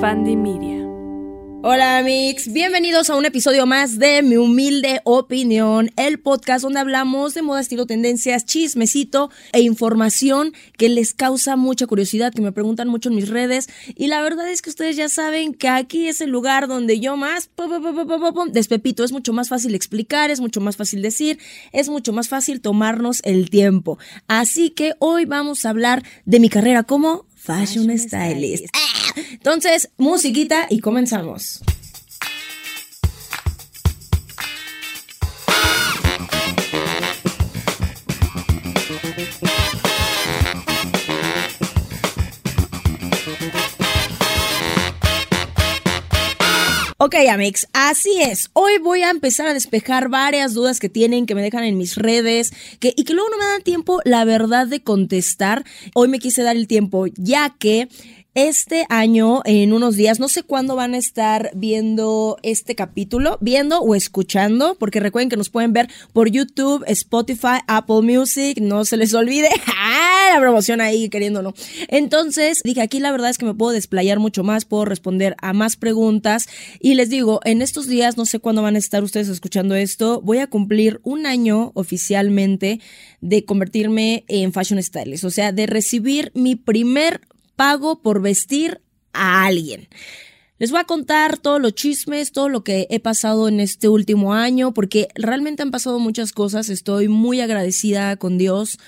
Fandy Media. Hola mix, bienvenidos a un episodio más de Mi Humilde Opinión, el podcast donde hablamos de moda, estilo, tendencias, chismecito e información que les causa mucha curiosidad, que me preguntan mucho en mis redes y la verdad es que ustedes ya saben que aquí es el lugar donde yo más despepito, es mucho más fácil explicar, es mucho más fácil decir, es mucho más fácil tomarnos el tiempo. Así que hoy vamos a hablar de mi carrera como Fashion, Stylist. ¡Ah! Entonces, musiquita y comenzamos. Ok, Amix, así es. Hoy voy a empezar a despejar varias dudas que tienen, que me dejan en mis redes, y que luego no me dan tiempo, la verdad, de contestar. Hoy me quise dar el tiempo, ya que este año, en unos días, no sé cuándo van a estar viendo este capítulo, viendo o escuchando, porque recuerden que nos pueden ver por YouTube, Spotify, Apple Music, no se les olvide, ¡Ah! la promoción ahí queriéndolo. Entonces, dije, aquí la verdad es que me puedo desplayar mucho más, puedo responder a más preguntas y les digo, en estos días, no sé cuándo van a estar ustedes escuchando esto, voy a cumplir un año oficialmente de convertirme en fashion stylist, o sea, de recibir mi primer pago por vestir a alguien. Les voy a contar todos los chismes, todo lo que he pasado en este último año, porque realmente han pasado muchas cosas. Estoy muy agradecida con Dios,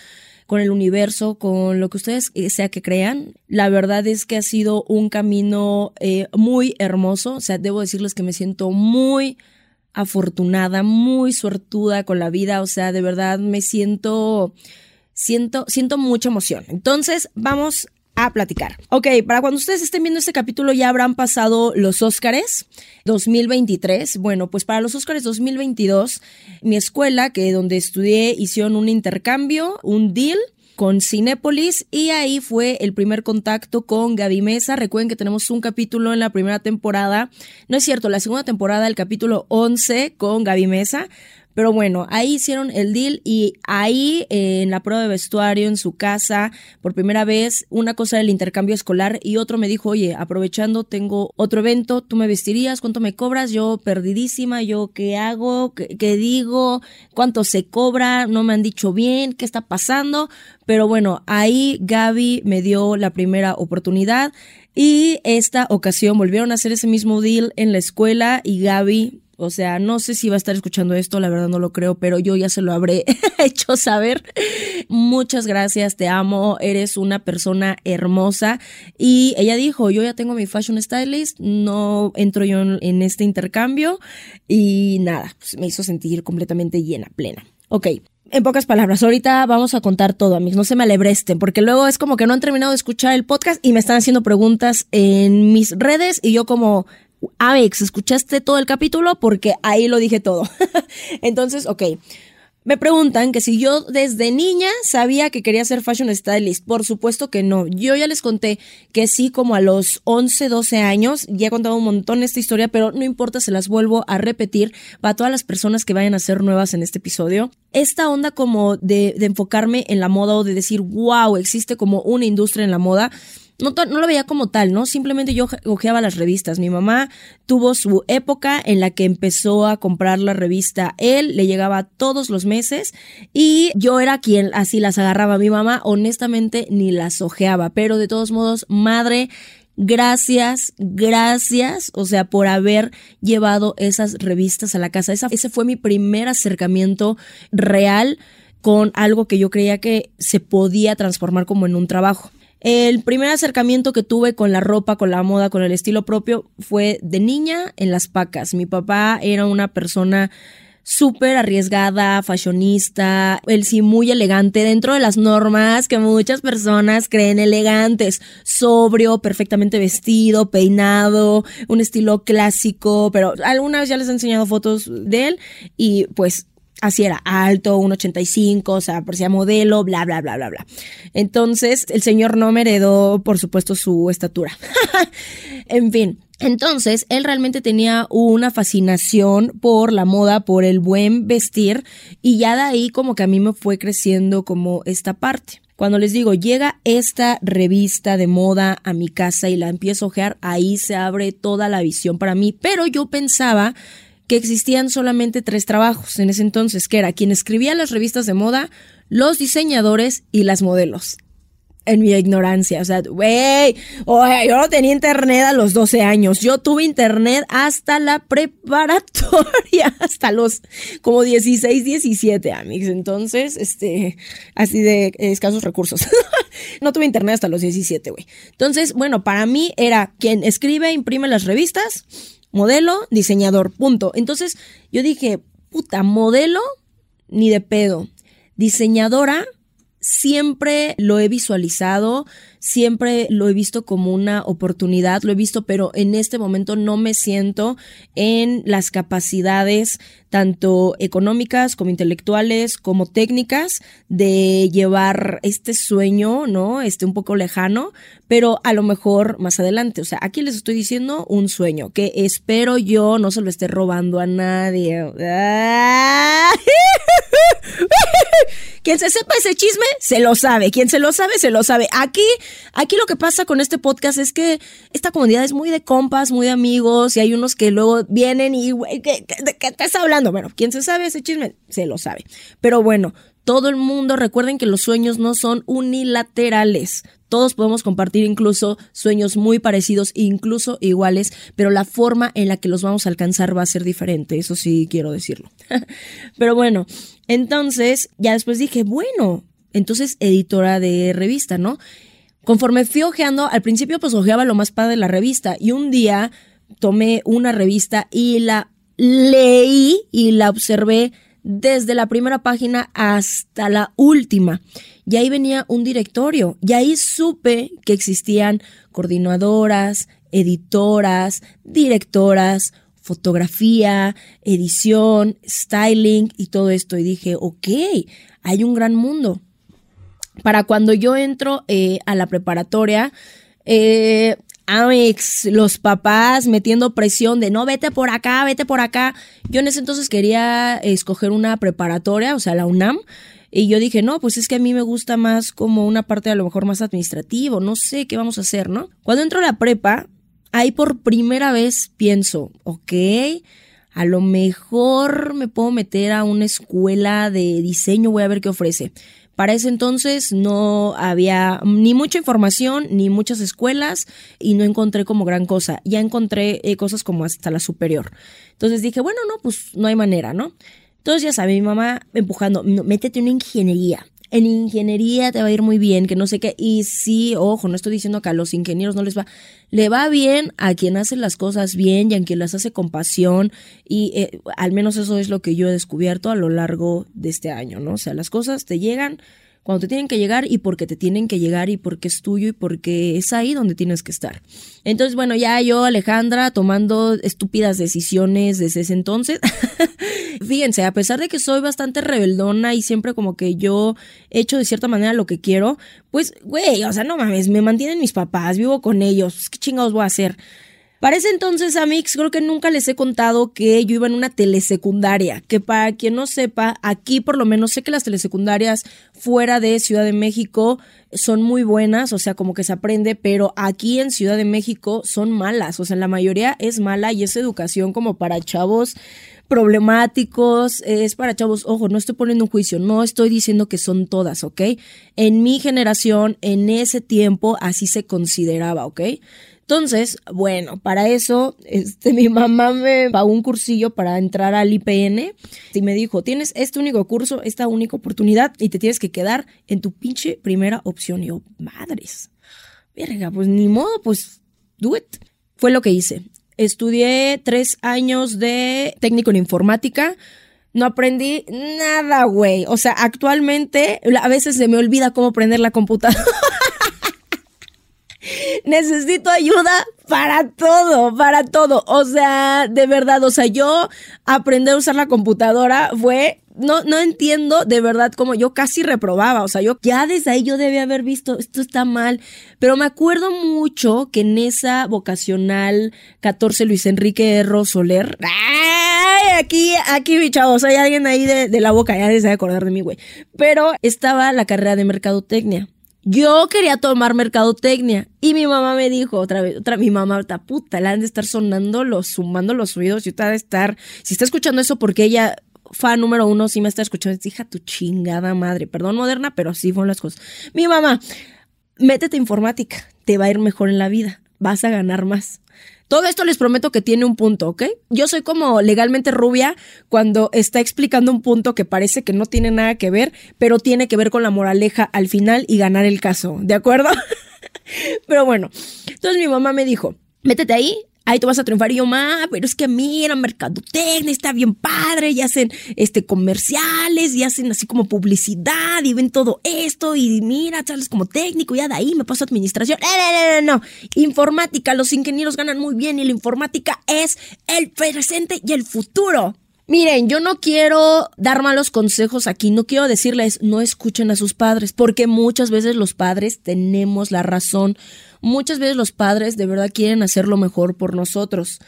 con el universo, con lo que ustedes eh, sea que crean. La verdad es que ha sido un camino eh, muy hermoso. O sea, debo decirles que me siento muy afortunada, muy suertuda con la vida. O sea, de verdad me siento, siento, siento mucha emoción. Entonces, vamos a platicar. Ok, para cuando ustedes estén viendo este capítulo ya habrán pasado los Óscares 2023. Bueno, pues para los Óscares 2022, mi escuela, que donde estudié, hicieron un intercambio, un deal con Cinépolis y ahí fue el primer contacto con Gaby Mesa. Recuerden que tenemos un capítulo en la primera temporada, no es cierto, la segunda temporada, el capítulo 11 con Gaby Mesa, pero bueno, ahí hicieron el deal y ahí en la prueba de vestuario en su casa, por primera vez, una cosa del intercambio escolar y otro me dijo, oye, aprovechando, tengo otro evento, tú me vestirías, ¿cuánto me cobras? Yo perdidísima, yo qué hago, qué, qué digo, cuánto se cobra, no me han dicho bien, qué está pasando, pero bueno, ahí Gaby me dio la primera oportunidad. Y esta ocasión volvieron a hacer ese mismo deal en la escuela y Gaby o sea, no sé si va a estar escuchando esto, la verdad no lo creo, pero yo ya se lo habré hecho saber. Muchas gracias, te amo, eres una persona hermosa. Y ella dijo, yo ya tengo mi fashion stylist, no entro yo en, este intercambio y nada, pues me hizo sentir completamente llena, plena. Ok, en pocas palabras, ahorita vamos a contar todo, amigos. No se me alebresten, porque luego es como que no han terminado de escuchar el podcast y me están haciendo preguntas en mis redes y yo como, Avex, ¿escuchaste todo el capítulo? Porque ahí lo dije todo. Entonces, ok. Me preguntan que si yo desde niña sabía que quería ser fashion stylist. Por supuesto que no. Yo ya les conté que sí, como a los 11, 12 años. Ya he contado un montón esta historia, pero no importa, se las vuelvo a repetir para todas las personas que vayan a ser nuevas en este episodio. Esta onda como de, de enfocarme en la moda o de decir, wow, existe como una industria en la moda no, no, lo veía como tal, ¿no? Simplemente yo ojeaba las revistas. Mi mamá tuvo su época en la que empezó a comprar la revista Él, le llegaba todos los meses y yo era quien así las agarraba. Mi mamá honestamente ni las ojeaba, pero de todos modos, madre, Gracias, gracias, o sea, por haber llevado esas revistas a la casa. ese fue mi primer acercamiento real con algo que yo creía que se podía transformar como en un trabajo. El primer acercamiento que tuve con la ropa, con la moda, con el estilo propio fue de niña en las pacas. Mi papá era una persona súper arriesgada, fashionista, él sí muy elegante dentro de las normas que muchas personas creen elegantes, sobrio, perfectamente vestido, peinado, un estilo clásico, pero algunas ya les he enseñado fotos de él y pues así era, alto, 1,85, o sea, parecía modelo, bla, bla, bla, bla, bla. Entonces, el señor no me heredó, por supuesto, su estatura. en fin. Entonces, él realmente tenía una fascinación por la moda, por el buen vestir, y ya de ahí como que a mí me fue creciendo como esta parte. Cuando les digo, llega esta revista de moda a mi casa y la empiezo a ojear, ahí se abre toda la visión para mí. Pero yo pensaba que existían solamente tres trabajos en ese entonces, que era quien escribía las revistas de moda, los diseñadores y las modelos en mi ignorancia. O sea, güey, yo no tenía internet a los 12 años. Yo tuve internet hasta la preparatoria, hasta los como 16, 17, amigos. Entonces, este, así de escasos recursos. no tuve internet hasta los 17, güey. Entonces, bueno, para mí era quien escribe, imprime las revistas, modelo, diseñador, punto. Entonces, yo dije, puta, modelo, ni de pedo. Diseñadora, siempre lo he visualizado, siempre lo he visto como una oportunidad, lo he visto, pero en este momento no me siento en las capacidades tanto económicas como intelectuales como técnicas de llevar este sueño, ¿no? Este un poco lejano, pero a lo mejor más adelante. O sea, aquí les estoy diciendo un sueño que espero yo no se lo esté robando a nadie. Quien se sepa ese chisme, se lo sabe. Quien se lo sabe, se lo sabe. Aquí, aquí lo que pasa con este podcast es que esta comunidad es muy de compas, muy de amigos, y hay unos que luego vienen y, güey, ¿qué, qué, estás hablando? Bueno, quien se sabe ese chisme, se lo sabe. Pero bueno, todo el mundo, recuerden que los sueños no son unilaterales. Todos podemos compartir incluso sueños muy parecidos, incluso iguales, pero la forma en la que los vamos a alcanzar va a ser diferente, eso sí quiero decirlo. pero bueno, entonces ya después dije, bueno, entonces editora de revista, ¿no? Conforme fui ojeando, al principio pues ojeaba lo más padre de la revista y un día tomé una revista y la leí y la observé desde la primera página hasta la última. Y ahí venía un directorio. Y ahí supe que existían coordinadoras, editoras, directoras, fotografía, edición, styling y todo esto. Y dije, ok, hay un gran mundo. Para cuando yo entro eh, a la preparatoria, eh, Amix, los papás metiendo presión de no, vete por acá, vete por acá. Yo en ese entonces quería escoger una preparatoria, o sea, la UNAM. Y yo dije, no, pues es que a mí me gusta más como una parte a lo mejor más administrativo, no sé qué vamos a hacer, ¿no? Cuando entro a la prepa, ahí por primera vez pienso, ok, a lo mejor me puedo meter a una escuela de diseño, voy a ver qué ofrece. Para ese entonces no había ni mucha información, ni muchas escuelas y no encontré como gran cosa. Ya encontré eh, cosas como hasta la superior. Entonces dije, bueno, no, pues no hay manera, ¿no? Entonces ya sabe, mi mamá empujando, métete una ingeniería en ingeniería te va a ir muy bien, que no sé qué. Y sí, ojo, no estoy diciendo que a los ingenieros no les va, le va bien a quien hace las cosas bien y a quien las hace con pasión. Y eh, al menos eso es lo que yo he descubierto a lo largo de este año, ¿no? O sea, las cosas te llegan cuando te tienen que llegar y porque te tienen que llegar y porque es tuyo y porque es ahí donde tienes que estar. Entonces, bueno, ya yo, Alejandra, tomando estúpidas decisiones desde ese entonces. Fíjense, a pesar de que soy bastante rebeldona y siempre como que yo he hecho de cierta manera lo que quiero, pues, güey, o sea, no mames, me mantienen mis papás, vivo con ellos, ¿qué chingados voy a hacer? Para ese entonces, Amix, creo que nunca les he contado que yo iba en una telesecundaria, que para quien no sepa, aquí por lo menos sé que las telesecundarias fuera de Ciudad de México son muy buenas, o sea, como que se aprende, pero aquí en Ciudad de México son malas, o sea, la mayoría es mala y es educación como para chavos problemáticos, es para chavos, ojo, no estoy poniendo un juicio, no estoy diciendo que son todas, ¿ok? En mi generación, en ese tiempo, así se consideraba, ¿ok? Entonces, bueno, para eso, este, mi mamá me pagó un cursillo para entrar al IPN y me dijo, tienes este único curso, esta única oportunidad y te tienes que quedar en tu pinche primera opción. Y yo, madres, verga, pues ni modo, pues do it. Fue lo que hice. Estudié tres años de técnico en informática. No aprendí nada, güey. O sea, actualmente a veces se me olvida cómo prender la computadora. necesito ayuda para todo, para todo. O sea, de verdad, o sea, yo aprender a usar la computadora fue no, no entiendo de verdad cómo yo casi reprobaba. O sea, yo ya desde ahí yo debía haber visto, esto está mal. Pero me acuerdo mucho que en esa vocacional 14 Luis Enrique Rosoler. ¡Ay! Aquí, aquí, mi chavos, hay alguien ahí de, de la boca, ya de acordar de mí, güey. Pero estaba la carrera de mercadotecnia. Yo quería tomar mercadotecnia y mi mamá me dijo otra vez, otra mi mamá, otra puta, le han de estar sonando los, sumando los oídos y otra de estar, si está escuchando eso porque ella fan número uno, sí me está escuchando, hija tu chingada madre, perdón moderna, pero sí fueron las cosas. Mi mamá, métete informática, te va a ir mejor en la vida, vas a ganar más. Todo esto les prometo que tiene un punto, ¿ok? Yo soy como legalmente rubia cuando está explicando un punto que parece que no tiene nada que ver, pero tiene que ver con la moraleja al final y ganar el caso, ¿de acuerdo? pero bueno, entonces mi mamá me dijo, métete ahí, ahí tú vas a triunfar. Y yo, ma, pero es que mira, mercadotecnia está bien padre, y hacen este comerciales, y hacen así como publicidad, y ven todo esto, y mira, sales como técnico, ya de ahí me paso a administración. No, no, no, no, informática, los ingenieros ganan muy bien, y la informática es el presente y el futuro. Miren, yo no quiero dar malos consejos aquí, no quiero decirles no escuchen a sus padres, porque muchas veces los padres tenemos la razón Muchas veces los padres de verdad quieren hacer lo mejor por nosotros.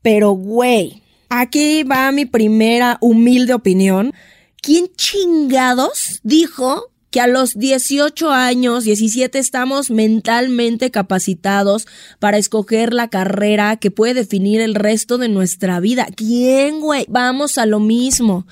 Pero, güey, aquí va mi primera humilde opinión. ¿Quién chingados dijo que a los 18 años, 17 estamos mentalmente capacitados para escoger la carrera que puede definir el resto de nuestra vida. ¿Quién, güey? Vamos a lo mismo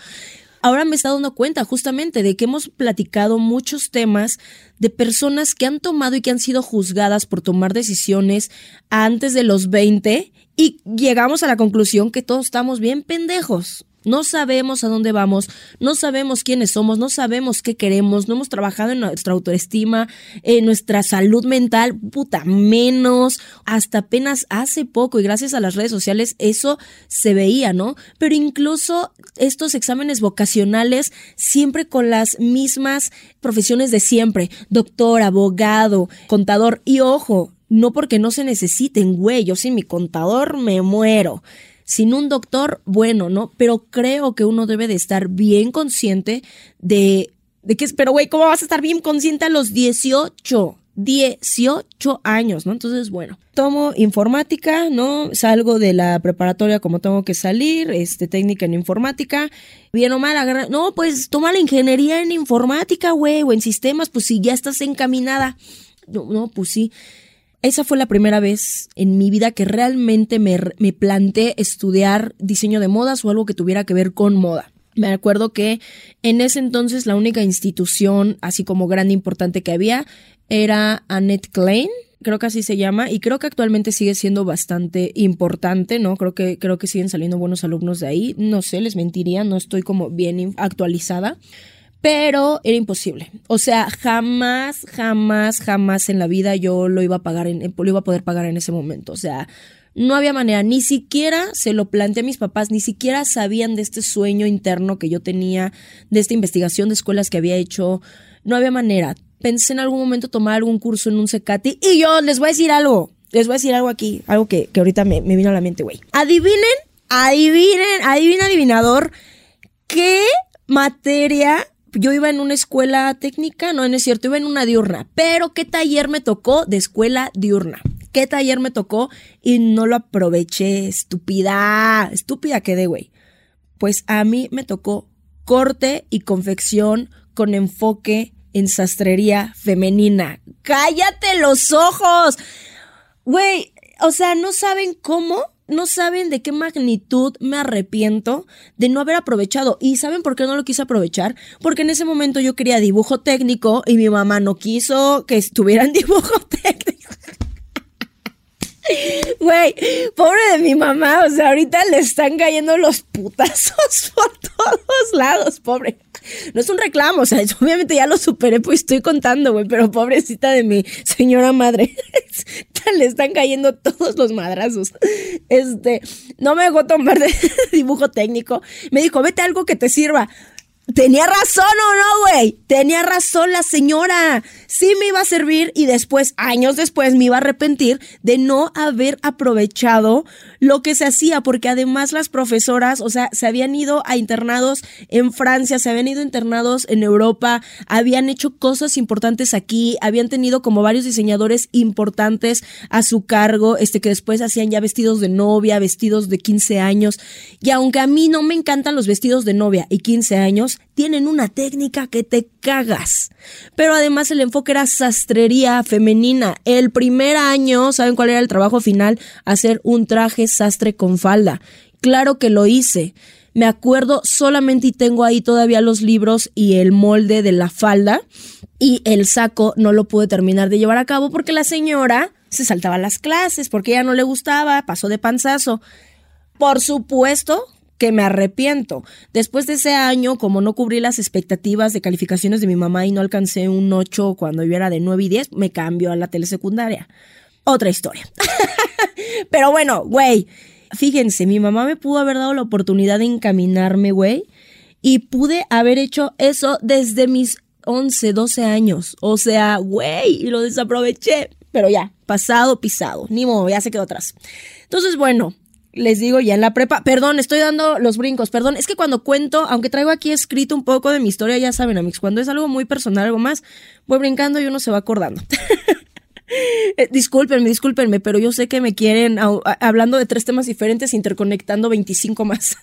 ahora me está dando cuenta justamente de que hemos platicado muchos temas de personas que han tomado y que han sido juzgadas por tomar decisiones antes de los 20 y llegamos a la conclusión que todos estamos bien pendejos. No sabemos a dónde vamos, no sabemos quiénes somos, no sabemos qué queremos, no hemos trabajado en nuestra autoestima, en nuestra salud mental, puta, menos, hasta apenas hace poco y gracias a las redes sociales eso se veía, ¿no? Pero incluso estos exámenes vocacionales siempre con las mismas profesiones de siempre, doctor, abogado, contador y ojo, no porque no se necesiten, güey, yo sin mi contador me muero sin un doctor, bueno, ¿no? Pero creo que uno debe de estar bien consciente de, de que, pero güey, ¿cómo vas a estar bien consciente a los 18? 18 años, ¿no? Entonces, bueno, tomo informática, ¿no? Salgo de la preparatoria como tengo que salir, este, técnica en informática, bien o mal, agarra, no, pues toma la ingeniería en informática, güey, o en sistemas, pues si ya estás encaminada. No, no, pues sí esa fue la primera vez en mi vida que realmente me, me planteé estudiar diseño de modas o algo que tuviera que ver con moda. Me acuerdo que en ese entonces la única institución así como grande importante que había era Annette Klein, creo que así se llama, y creo que actualmente sigue siendo bastante importante, ¿no? Creo que, creo que siguen saliendo buenos alumnos de ahí. No sé, les mentiría, no estoy como bien actualizada pero era imposible. O sea, jamás, jamás, jamás en la vida yo lo iba a pagar, en, lo iba a poder pagar en ese momento. O sea, no había manera, ni siquiera se lo planteé a mis papás, ni siquiera sabían de este sueño interno que yo tenía, de esta investigación de escuelas que había hecho. No había manera. Pensé en algún momento tomar algún curso en un Cecati y yo les voy a decir algo. Les voy a decir algo aquí, algo que, que ahorita me, me vino a la mente, güey. Adivinen, adivinen, adivina adivinador, ¿qué materia yo iba en una escuela técnica, no, no es cierto, iba en una diurna, pero ¿qué taller me tocó de escuela diurna? ¿Qué taller me tocó? Y no lo aproveché, estúpida, estúpida quedé, güey. Pues a mí me tocó corte y confección con enfoque en sastrería femenina. ¡Cállate los ojos! Güey, o sea, no saben cómo no saben de qué magnitud me arrepiento de no haber aprovechado. ¿Y saben por qué no lo quise aprovechar? Porque en ese momento yo quería dibujo técnico y mi mamá no quiso que estuvieran dibujo técnico. Güey, pobre de mi mamá, o sea, ahorita le están cayendo los putazos por todos lados, pobre. No es un reclamo, o sea, obviamente ya lo superé, pues estoy contando, güey, pero pobrecita de mi señora madre. Le están cayendo todos los madrazos. Este, no me dejó tomar de dibujo técnico. Me dijo, vete algo que te sirva. Tenía razón o no, güey. Tenía razón la señora. Sí me iba a servir y después, años después, me iba a arrepentir de no haber aprovechado lo que se hacía, porque además las profesoras, o sea, se habían ido a internados en Francia, se habían ido internados en Europa, habían hecho cosas importantes aquí, habían tenido como varios diseñadores importantes a su cargo, este que después hacían ya vestidos de novia, vestidos de 15 años. Y aunque a mí no me encantan los vestidos de novia y 15 años, tienen una técnica que te cagas. Pero además el enfoque era sastrería femenina. El primer año, ¿saben cuál era el trabajo final? Hacer un traje sastre con falda. Claro que lo hice. Me acuerdo solamente y tengo ahí todavía los libros y el molde de la falda y el saco no lo pude terminar de llevar a cabo porque la señora se saltaba las clases porque ella no le gustaba, pasó de panzazo. Por supuesto que me arrepiento. Después de ese año, como no cubrí las expectativas de calificaciones de mi mamá y no alcancé un 8 cuando yo era de 9 y 10, me cambio a la telesecundaria. Otra historia. Pero bueno, güey, fíjense, mi mamá me pudo haber dado la oportunidad de encaminarme, güey, y pude haber hecho eso desde mis 11, 12 años. O sea, güey, y lo desaproveché. Pero ya, pasado, pisado. Ni modo, ya se quedó atrás. Entonces, bueno, les digo ya en la prepa, perdón, estoy dando los brincos, perdón, es que cuando cuento, aunque traigo aquí escrito un poco de mi historia, ya saben, amigos, cuando es algo muy personal, algo más, voy brincando y uno se va acordando. Eh, discúlpenme, discúlpenme, pero yo sé que me quieren, hablando de tres temas diferentes, interconectando 25 más.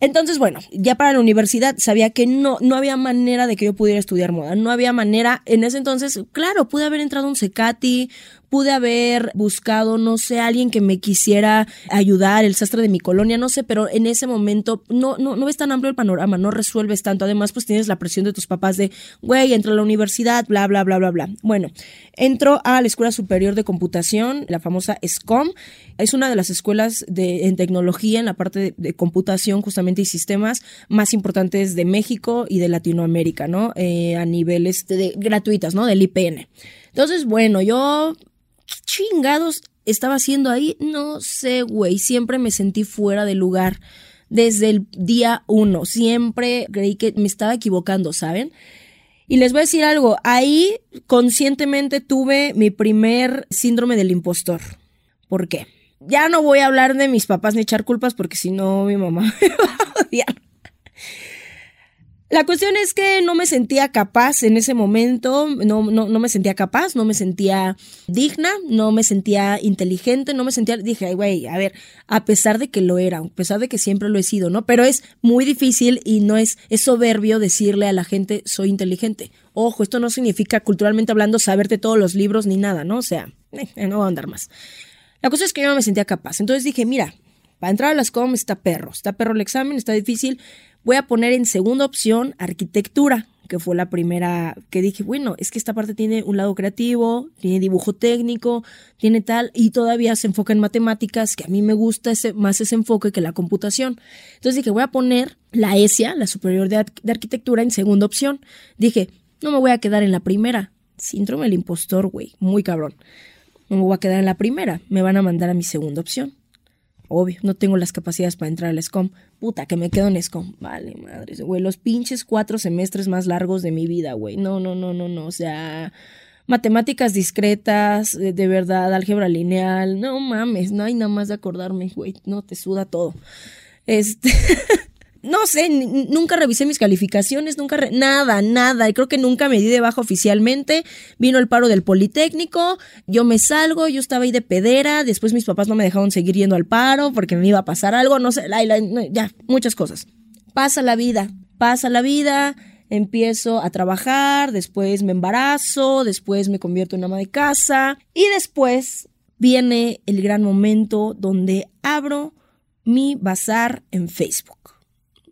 Entonces, bueno, ya para la universidad sabía que no, no había manera de que yo pudiera estudiar moda. No había manera. En ese entonces, claro, pude haber entrado a un Secati, pude haber buscado, no sé, alguien que me quisiera ayudar, el sastre de mi colonia, no sé, pero en ese momento no, no, no tan amplio el panorama, no resuelves tanto. Además, pues tienes la presión de tus papás de, güey, entra a la universidad, bla, bla, bla, bla, bla. Bueno, entro a la Escuela Superior de Computación, la famosa SCOM. Es una de las escuelas de, en tecnología, en la parte de, computación justamente y sistemas más importantes de México y de Latinoamérica, ¿no? Eh, a niveles de, gratuitas, ¿no? Del IPN. Entonces, bueno, yo ¿qué chingados estaba haciendo ahí? No sé, güey, siempre me sentí fuera de lugar desde el día uno, siempre creí que me estaba equivocando, ¿saben? Y les voy a decir algo, ahí conscientemente tuve mi primer síndrome del impostor. ¿Por qué? Ya no voy a hablar de mis papás ni echar culpas porque si no mi mamá me va a odiar. La cuestión es que no me sentía capaz en ese momento, no, no, no me sentía capaz, no me sentía digna, no me sentía inteligente, no me sentía, dije, güey, a ver, a pesar de que lo era, a pesar de que siempre lo he sido, ¿no? Pero es muy difícil y no es, es soberbio decirle a la gente, soy inteligente. Ojo, esto no significa culturalmente hablando saberte todos los libros ni nada, ¿no? O sea, no voy a andar más. La cosa es que yo no me sentía capaz. Entonces dije, mira, para entrar a las COM está perro, está perro el examen, está difícil Voy a poner en segunda opción arquitectura, que fue la primera que dije, bueno, es que esta parte tiene un lado creativo, tiene dibujo técnico, tiene tal, y todavía se enfoca en matemáticas, que a mí me gusta ese, más ese enfoque que la computación. Entonces dije, voy a poner la ESIA, la superior de, arquitectura, en segunda opción. Dije, no me voy a quedar en la primera. Síndrome del impostor, güey, muy cabrón. No me voy a quedar en la primera, me van a mandar a mi segunda opción. Obvio, no tengo las capacidades para entrar al SCOM. Puta, que me quedo en SCOM. Vale, madre, güey. Los pinches cuatro semestres más largos de mi vida, güey. No, no, no, no, no. O sea, matemáticas discretas, de, de, verdad, álgebra lineal. No mames, no hay nada más de acordarme, güey. No, te suda todo. Este. no sé, nunca revisé mis calificaciones, nunca, nada, nada. Y creo que nunca me di de baja oficialmente. Vino el paro del Politécnico, yo me salgo, yo estaba ahí de pedera. Después mis papás no me dejaron seguir yendo al paro porque me iba a pasar algo, no sé, ya, muchas cosas. Pasa la vida, pasa la vida. Empiezo a trabajar, después me embarazo, después me convierto en ama de casa y después viene el gran momento donde abro mi bazar en Facebook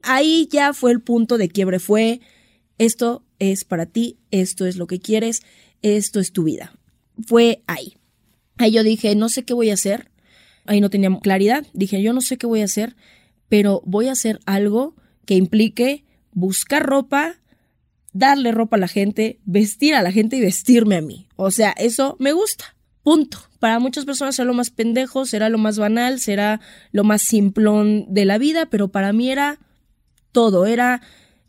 ahí ya fue el punto de quiebre, fue esto es para ti, esto es lo que quieres, esto es tu vida. Fue ahí. Ahí yo dije, no sé qué voy a hacer. Ahí no tenía claridad. Dije, yo no sé qué voy a hacer, pero voy a hacer algo que implique buscar ropa, darle ropa a la gente, vestir a la gente y vestirme a mí. O sea, eso me gusta. Punto. Para muchas personas será lo más pendejo, será lo más banal, será lo más simplón de la vida, pero para mí era todo, era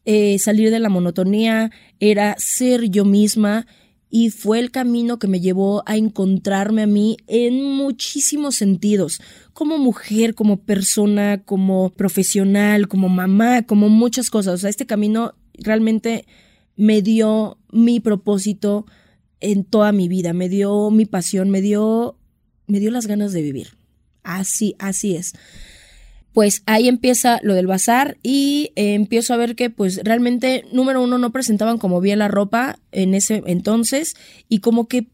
eh, salir de la monotonía, era ser yo misma y fue el camino que me llevó a encontrarme a mí en muchísimos sentidos, como mujer, como persona, como profesional, como mamá, como muchas cosas. O sea, este camino realmente me dio mi propósito en toda mi vida, me dio mi pasión, me dio, me dio las ganas de vivir. Así, así es. Pues ahí empieza lo del bazar y eh, empiezo a ver que pues realmente, número uno, no presentaban como bien la ropa en ese entonces y como que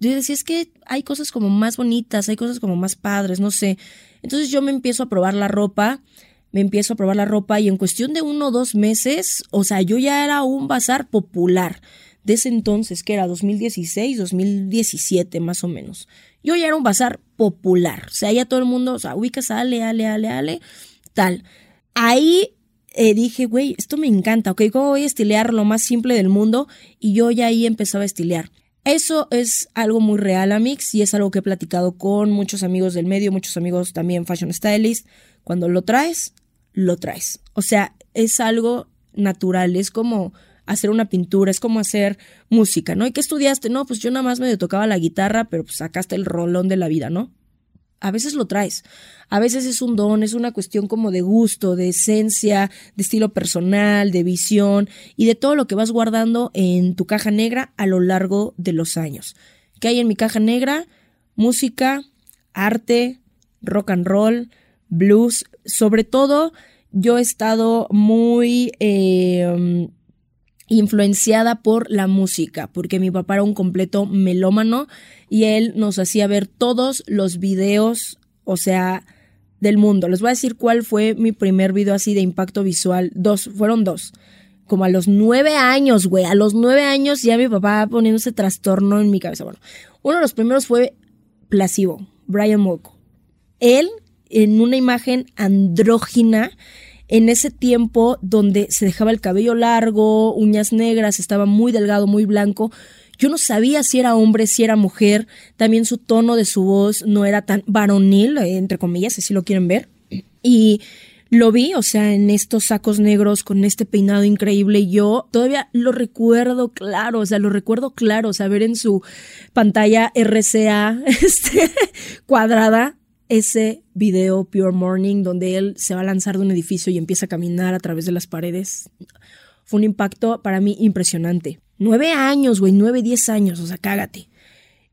yo decía, es que hay cosas como más bonitas, hay cosas como más padres, no sé. Entonces yo me empiezo a probar la ropa, me empiezo a probar la ropa y en cuestión de uno o dos meses, o sea, yo ya era un bazar popular de ese entonces, que era 2016, 2017 más o menos. Yo ya era un bazar popular, o sea, ya todo el mundo, o sea, ubicas Ale, Ale, Ale, Ale, tal. Ahí eh, dije, güey, esto me encanta, ok, ¿cómo voy a estilear lo más simple del mundo? Y yo ya ahí empezaba a estilear. Eso es algo muy real, Amix, y es algo que he platicado con muchos amigos del medio, muchos amigos también fashion stylist. Cuando lo traes, lo traes. O sea, es algo natural, es como hacer una pintura, es como hacer música, ¿no? ¿Y qué estudiaste? No, pues yo nada más me tocaba la guitarra, pero pues sacaste el rolón de la vida, ¿no? A veces lo traes, a veces es un don, es una cuestión como de gusto, de esencia, de estilo personal, de visión y de todo lo que vas guardando en tu caja negra a lo largo de los años. ¿Qué hay en mi caja negra? Música, arte, rock and roll, blues, sobre todo yo he estado muy eh, influenciada por la música, porque mi papá era un completo melómano y él nos hacía ver todos los videos, o sea, del mundo. Les voy a decir cuál fue mi primer video así de impacto visual. Dos, fueron dos. Como a los nueve años, güey. A los nueve años ya mi papá poniéndose trastorno en mi cabeza. Bueno, uno de los primeros fue Placebo, Brian Molko. Él, en una imagen andrógina, en ese tiempo donde se dejaba el cabello largo, uñas negras, estaba muy delgado, muy blanco. Yo no sabía si era hombre, si era mujer. También su tono de su voz no era tan varonil, entre comillas, si lo quieren ver. Y lo vi, o sea, en estos sacos negros con este peinado increíble. Yo todavía lo recuerdo claro, o sea, lo recuerdo claro, o sea, ver en su pantalla RCA este, cuadrada ese video Pure Morning donde él se va a lanzar de un edificio y empieza a caminar a través de las paredes. Fue un impacto para mí impresionante. Nueve años, güey, nueve, diez años, o sea, cágate.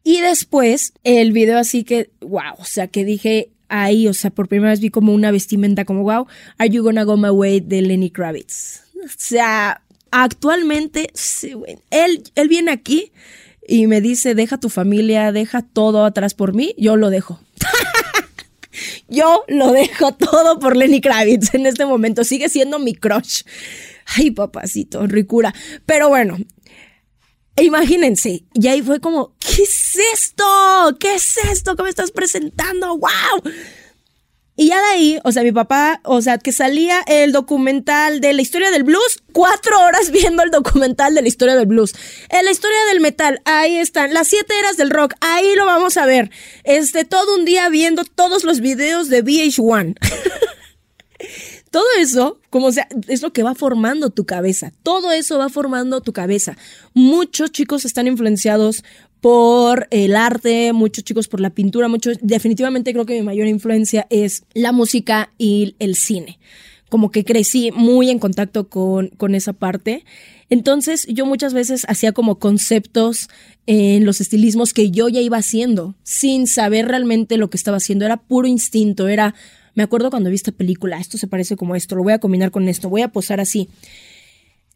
Y después el video así que, wow, o sea, que dije ahí, o sea, por primera vez vi como una vestimenta como, wow, Are You Gonna Go My Way de Lenny Kravitz. O sea, actualmente, sí, güey, él, él viene aquí y me dice, deja tu familia, deja todo atrás por mí, yo lo dejo. Yo lo dejo todo por Lenny Kravitz en este momento. Sigue siendo mi crush. Ay, papacito, ricura. Pero bueno, imagínense. Y ahí fue como, ¿qué es esto? ¿Qué es esto que me estás presentando? ¡Wow! Y ya de ahí, o sea, mi papá, o sea, que salía el documental de la historia del blues, cuatro horas viendo el documental de la historia del blues. En la historia del metal, ahí están. Las siete eras del rock, ahí lo vamos a ver. Este, todo un día viendo todos los videos de VH1. Todo eso, como sea, es lo que va formando tu cabeza. Todo eso va formando tu cabeza. Muchos chicos están influenciados por el arte, muchos chicos por la pintura, muchos, definitivamente creo que mi mayor influencia es la música y el cine. Como que crecí muy en contacto con, con esa parte. Entonces yo muchas veces hacía como conceptos en los estilismos que yo ya iba haciendo, sin saber realmente lo que estaba haciendo. Era puro instinto, era, me acuerdo cuando vi esta película, esto se parece como esto, lo voy a combinar con esto, voy a posar así.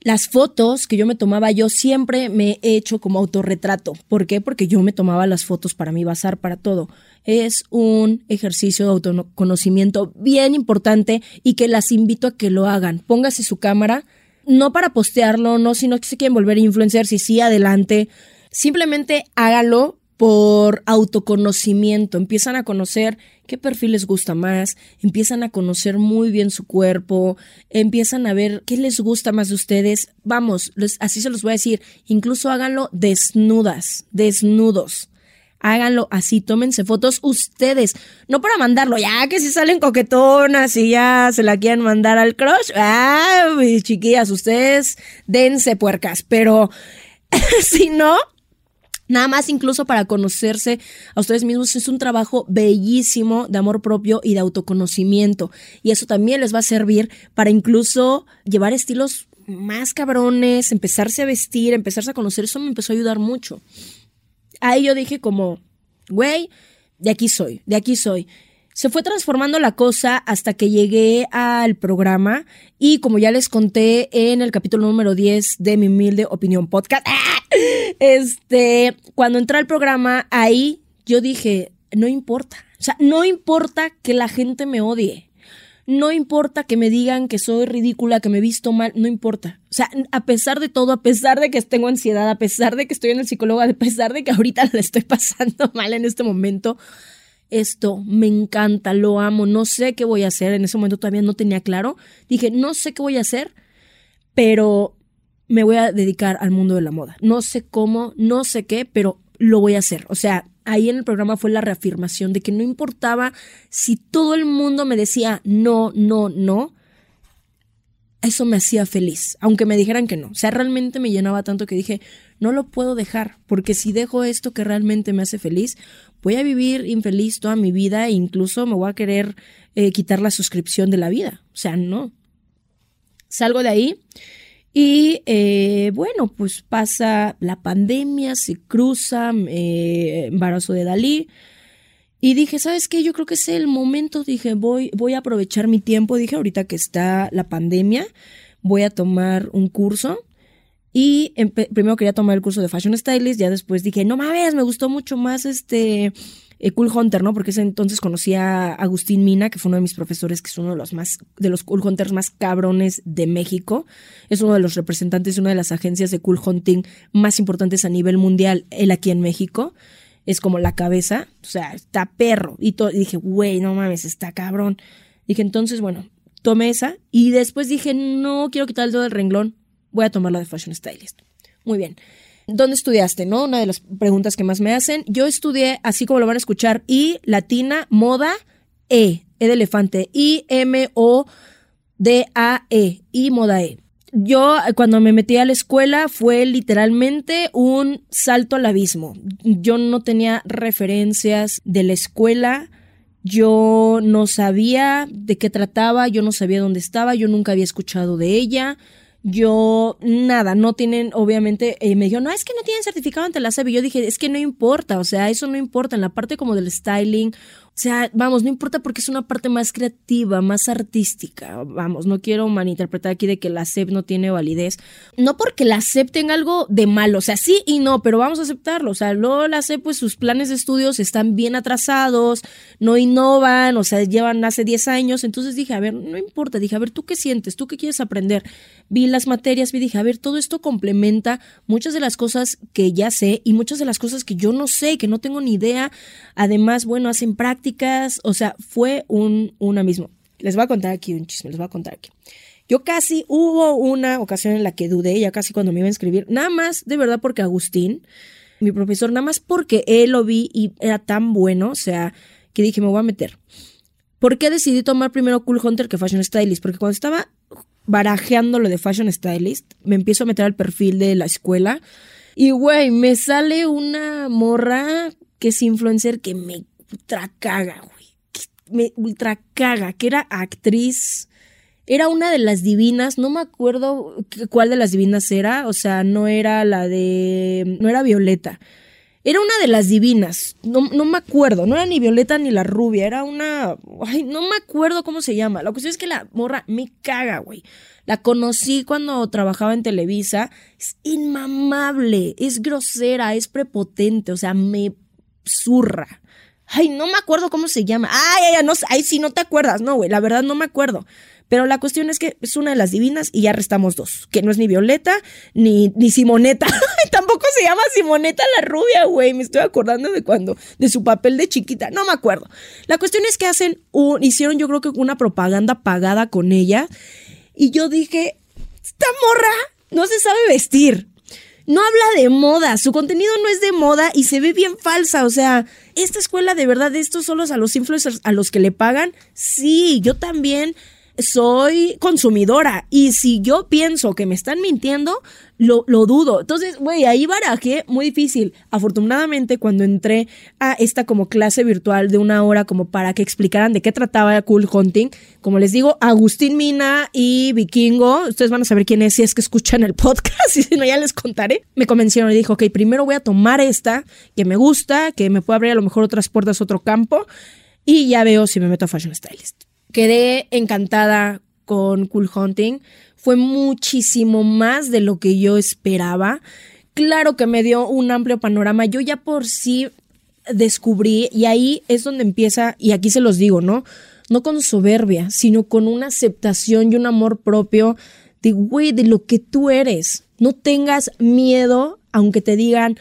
Las fotos que yo me tomaba, yo siempre me he hecho como autorretrato. ¿Por qué? Porque yo me tomaba las fotos para mi bazar, para todo. Es un ejercicio de autoconocimiento bien importante y que las invito a que lo hagan. Póngase su cámara, no para postearlo, no, sino que se quieren volver influencers y sí, adelante. Simplemente hágalo por autoconocimiento, empiezan a conocer qué perfil les gusta más, empiezan a conocer muy bien su cuerpo, empiezan a ver qué les gusta más de ustedes. Vamos, así se los voy a decir, incluso háganlo desnudas, desnudos. Háganlo así, tómense fotos ustedes, no para mandarlo, ya que si salen coquetonas y ya se la quieren mandar al crush, ah, chiquillas, ustedes dense puercas, pero si no, Nada más incluso para conocerse a ustedes mismos es un trabajo bellísimo de amor propio y de autoconocimiento. Y eso también les va a servir para incluso llevar estilos más cabrones, empezarse a vestir, empezarse a conocer. Eso me empezó a ayudar mucho. Ahí yo dije como, güey, de aquí soy, de aquí soy. Se fue transformando la cosa hasta que llegué al programa y como ya les conté en el capítulo número 10 de mi humilde opinión podcast, este, cuando entré al programa, ahí yo dije, no importa, o sea, no importa que la gente me odie. No importa que me digan que soy ridícula, que me he visto mal, no importa. O sea, a pesar de todo, a pesar de que tengo ansiedad, a pesar de que estoy en el psicólogo, a pesar de que ahorita le estoy pasando mal en este momento, esto me encanta, lo amo, no sé qué voy a hacer. En ese momento todavía no tenía claro. Dije, no sé qué voy a hacer, pero me voy a dedicar al mundo de la moda. No sé cómo, no sé qué, pero lo voy a hacer. O sea, ahí en el programa fue la reafirmación de que no importaba si todo el mundo me decía no, no, no, eso me hacía feliz, aunque me dijeran que no. O sea, realmente me llenaba tanto que dije, no lo puedo dejar, porque si dejo esto que realmente me hace feliz, voy a vivir infeliz toda mi vida e incluso me voy a querer eh, quitar la suscripción de la vida. O sea, no. Salgo de ahí y eh, bueno, pues pasa la pandemia, se cruza, eh, embarazo de Dalí. Y dije, ¿sabes qué? Yo creo que es el momento. Dije, voy, voy a aprovechar mi tiempo. Dije, ahorita que está la pandemia, voy a tomar un curso. Y primero quería tomar el curso de Fashion Stylist, ya después dije, no mames, me gustó mucho más este eh, Cool Hunter, ¿no? Porque ese entonces conocí a Agustín Mina, que fue uno de mis profesores, que es uno de los más, de los Cool Hunters más cabrones de México. Es uno de los representantes de una de las agencias de Cool Hunting más importantes a nivel mundial, él aquí en México. Es como la cabeza, o sea, está perro. Y, y dije, güey, no mames, está cabrón. Dije, entonces, bueno, tomé esa y después dije, no quiero quitar el dedo del renglón, voy a tomar la de Fashion Stylist. Muy bien. ¿Dónde estudiaste? ¿No? Una de las preguntas que más me hacen. Yo estudié, así como lo van a escuchar, I, latina, moda, E, E de elefante, I, M, O, D, A, E, I, moda, E. Yo cuando me metí a la escuela fue literalmente un salto al abismo. Yo no tenía referencias de la escuela, yo no sabía de qué trataba, yo no sabía dónde estaba, yo nunca había escuchado de ella. Yo, nada, no tienen, obviamente, eh, me dijo, no, es que no tienen certificado ante la SEB. Y yo dije, es que no importa, o sea, eso no importa. En la parte como del styling sea, vamos, no importa porque es una parte más creativa, más artística. Vamos, no quiero malinterpretar aquí de que la SEP no tiene validez. No porque la SEP tenga algo de malo, o sea, sí y no, pero vamos a aceptarlo. O sea, luego la SEP, pues sus planes de estudios están bien atrasados, no innovan, o sea, llevan hace 10 años. Entonces dije, a ver, no importa. Dije, a ver, ¿tú qué sientes? ¿Tú qué quieres aprender? Vi las materias, vi, dije, a ver, todo esto complementa muchas de las cosas que ya sé y muchas de las cosas que yo no sé, que no tengo ni idea. Además, bueno, hacen práctica o sea, fue un, una mismo. Les voy a contar aquí un chisme, les voy a contar aquí. Yo casi hubo una ocasión en la que dudé, ya casi cuando me iba a inscribir, nada más de verdad porque Agustín, mi profesor, nada más porque él lo vi y era tan bueno, o sea, que dije, me voy a meter. ¿Por qué decidí tomar primero Cool Hunter que Fashion Stylist? Porque cuando estaba barajeando lo de Fashion Stylist, me empiezo a meter al perfil de la escuela y, güey, me sale una morra que es influencer que me ultra caga, güey. Ultra caga, que era actriz. Era una de las divinas, no me acuerdo cuál de las divinas era, o sea, no era la de. No era Violeta. Era una de las divinas, no, no me acuerdo, no era ni Violeta ni la rubia, era una. Ay, no me acuerdo cómo se llama. La cuestión es que la morra me caga, güey. La conocí cuando trabajaba en Televisa. Es inmamable, es grosera, es prepotente, o sea, me zurra. Ay, no me acuerdo cómo se llama. Ay, ay, no, ay, sí, no te acuerdas. No, güey, la verdad no me acuerdo. Pero la cuestión es que es una de las divinas y ya restamos dos. Que no es ni Violeta ni, ni Simoneta. Tampoco se llama Simoneta la rubia, güey. Me estoy acordando de cuando, de su papel de chiquita. No me acuerdo. La cuestión es que hacen un, hicieron yo creo que una propaganda pagada con ella. Y yo dije, esta morra no se sabe vestir no habla de moda, su contenido no es de moda y se ve bien falsa, o sea, esta escuela de verdad, estos solos a los influencers a los que le pagan, sí, yo también soy consumidora y si yo pienso que me están mintiendo, lo, lo dudo. Entonces, güey, ahí barajé muy difícil. Afortunadamente, cuando entré a esta como clase virtual de una hora como para que explicaran de qué trataba Cool Hunting, como les digo, Agustín Mina y Vikingo, ustedes van a saber quién es si es que escuchan el podcast y si no ya les contaré, me convencieron y dijo, ok, primero voy a tomar esta que me gusta, que me puede abrir a lo mejor otras puertas, otro campo y ya veo si me meto a Fashion Stylist. Quedé encantada con Cool Hunting. Fue muchísimo más de lo que yo esperaba. Claro que me dio un amplio panorama. Yo ya por sí descubrí, y ahí es donde empieza, y aquí se los digo, ¿no? No con soberbia, sino con una aceptación y un amor propio de, güey, de lo que tú eres. No tengas miedo, aunque te digan,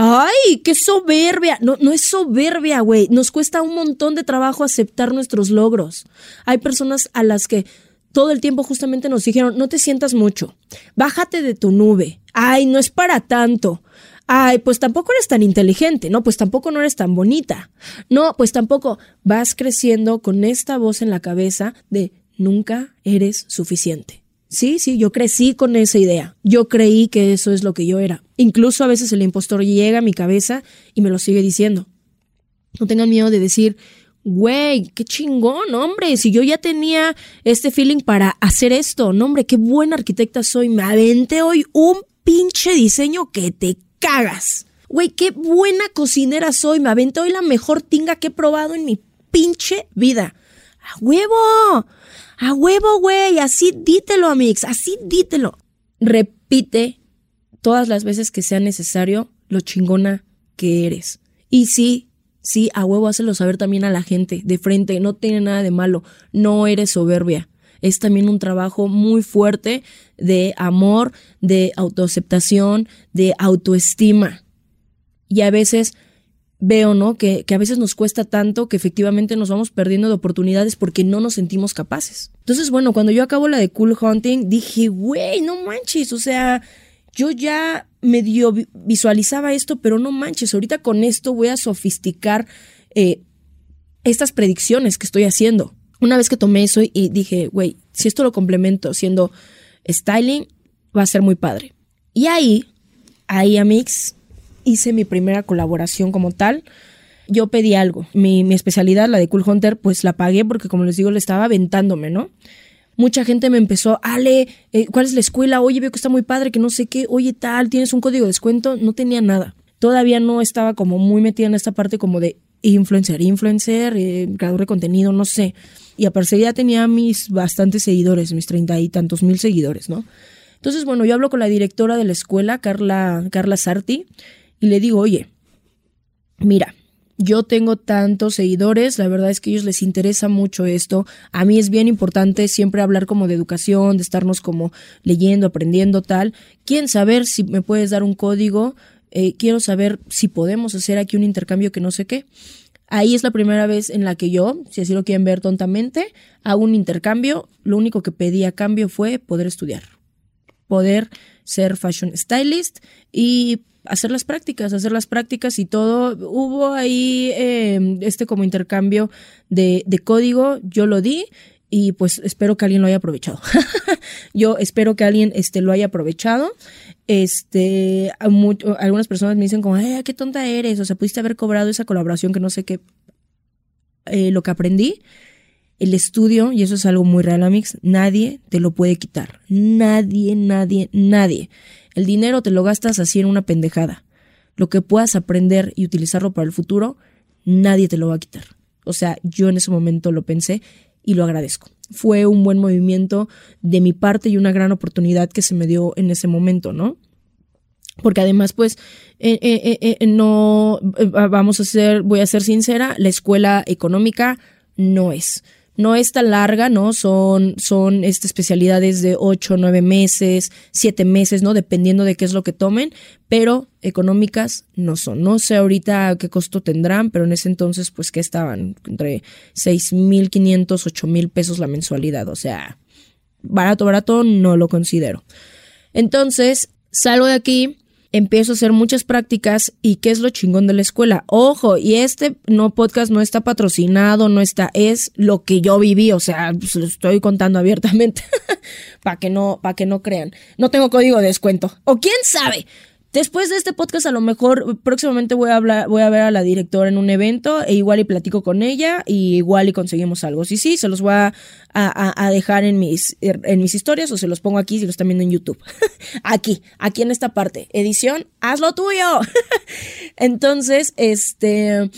¡Ay, qué soberbia! No, no es soberbia, güey. Nos cuesta un montón de trabajo aceptar nuestros logros. Hay personas a las que todo el tiempo justamente nos dijeron, no te sientas mucho, bájate de tu nube. Ay, no es para tanto. Ay, pues tampoco eres tan inteligente, no, pues tampoco no eres tan bonita. No, pues tampoco vas creciendo con esta voz en la cabeza de nunca eres suficiente. Sí, sí, yo crecí con esa idea. Yo creí que eso es lo que yo era. Incluso a veces el impostor llega a mi cabeza y me lo sigue diciendo. No tengan miedo de decir, güey, qué chingón, hombre, si yo ya tenía este feeling para hacer esto, no, hombre, qué buena arquitecta soy, me aventé hoy un pinche diseño que te cagas. Güey, qué buena cocinera soy, me aventé hoy la mejor tinga que he probado en mi pinche vida. ¡A huevo! A huevo, güey, así dítelo, Amix, así dítelo. Repite todas las veces que sea necesario lo chingona que eres. Y sí, sí, a huevo, hácelo saber también a la gente de frente, no tiene nada de malo, no eres soberbia. Es también un trabajo muy fuerte de amor, de autoaceptación, de autoestima. Y a veces veo, ¿no? Que, que, a veces nos cuesta tanto que efectivamente nos vamos perdiendo de oportunidades porque no nos sentimos capaces. Entonces, bueno, cuando yo acabo la de Cool Hunting, dije, güey, no manches, o sea, yo ya medio visualizaba esto, pero no manches, ahorita con esto voy a sofisticar eh, estas predicciones que estoy haciendo. Una vez que tomé eso y dije, güey, si esto lo complemento siendo styling, va a ser muy padre. Y ahí, ahí a Mix, hice mi primera colaboración como tal, yo pedí algo. Mi, especialidad, la de Cool Hunter, pues la pagué porque, como les digo, le estaba aventándome, ¿no? Mucha gente me empezó, Ale, eh, ¿cuál es la escuela? Oye, veo que está muy padre, que no sé qué. Oye, tal, ¿tienes un código de descuento? No tenía nada. Todavía no estaba como muy metida en esta parte como de influencer, influencer, eh, creador de contenido, no sé. Y aparte ya tenía mis bastantes seguidores, mis treinta y tantos mil seguidores, ¿no? Entonces, bueno, yo hablo con la directora de la escuela, Carla, Carla Sarti, y le digo, oye, mira, yo tengo tantos seguidores, la verdad es que a ellos les interesa mucho esto. A mí es bien importante siempre hablar como de educación, de estarnos como leyendo, aprendiendo tal. Quieren saber si me puedes dar un código, eh, quiero saber si podemos hacer aquí un intercambio que no sé qué. Ahí es la primera vez en la que yo, si así lo quieren ver tontamente, hago un intercambio. Lo único que pedí a cambio fue poder estudiar, poder ser fashion stylist y hacer las prácticas, hacer las prácticas y todo. Hubo ahí em, este como intercambio de, código, yo lo di y pues espero que alguien lo haya aprovechado. yo espero que alguien este, lo haya aprovechado. Este, algunas personas me dicen como, ay, qué tonta eres, o sea, pudiste haber cobrado esa colaboración que no sé qué. Eh, lo que aprendí, el estudio, y eso es algo muy real, Amix, nadie te lo puede quitar. Nadie, nadie, nadie. El dinero te lo gastas así en una pendejada. Lo que puedas aprender y utilizarlo para el futuro, nadie te lo va a quitar. O sea, yo en ese momento lo pensé y lo agradezco. Fue un buen movimiento de mi parte y una gran oportunidad que se me dio en ese momento, ¿no? Porque además, pues, eh, eh, eh, no, vamos a ser, voy a ser sincera, la escuela económica no es no es tan larga, ¿no? Son, son este, especialidades de 8, 9 meses, 7 meses, ¿no? Dependiendo de qué es lo que tomen, pero económicas no son. No sé ahorita qué costo tendrán, pero en ese entonces, pues, que estaban? Entre 6.500, 8.000 pesos la mensualidad. O sea, barato, barato, no lo considero. Entonces, salgo de aquí empiezo a hacer muchas prácticas y qué es lo chingón de la escuela. Ojo, y este no podcast no está patrocinado, no está, es lo que yo viví, o sea, pues, lo estoy contando abiertamente para que no, para que no crean. No tengo código de descuento. O quién sabe, Después de este podcast, a lo mejor próximamente voy a hablar, voy a ver a la directora en un evento e igual y platico con ella y igual y conseguimos algo. Sí, sí, se los voy a, dejar en mis, en mis historias o se los pongo aquí si lo están viendo en YouTube. aquí, aquí en esta parte. Edición, haz lo tuyo. Entonces, este,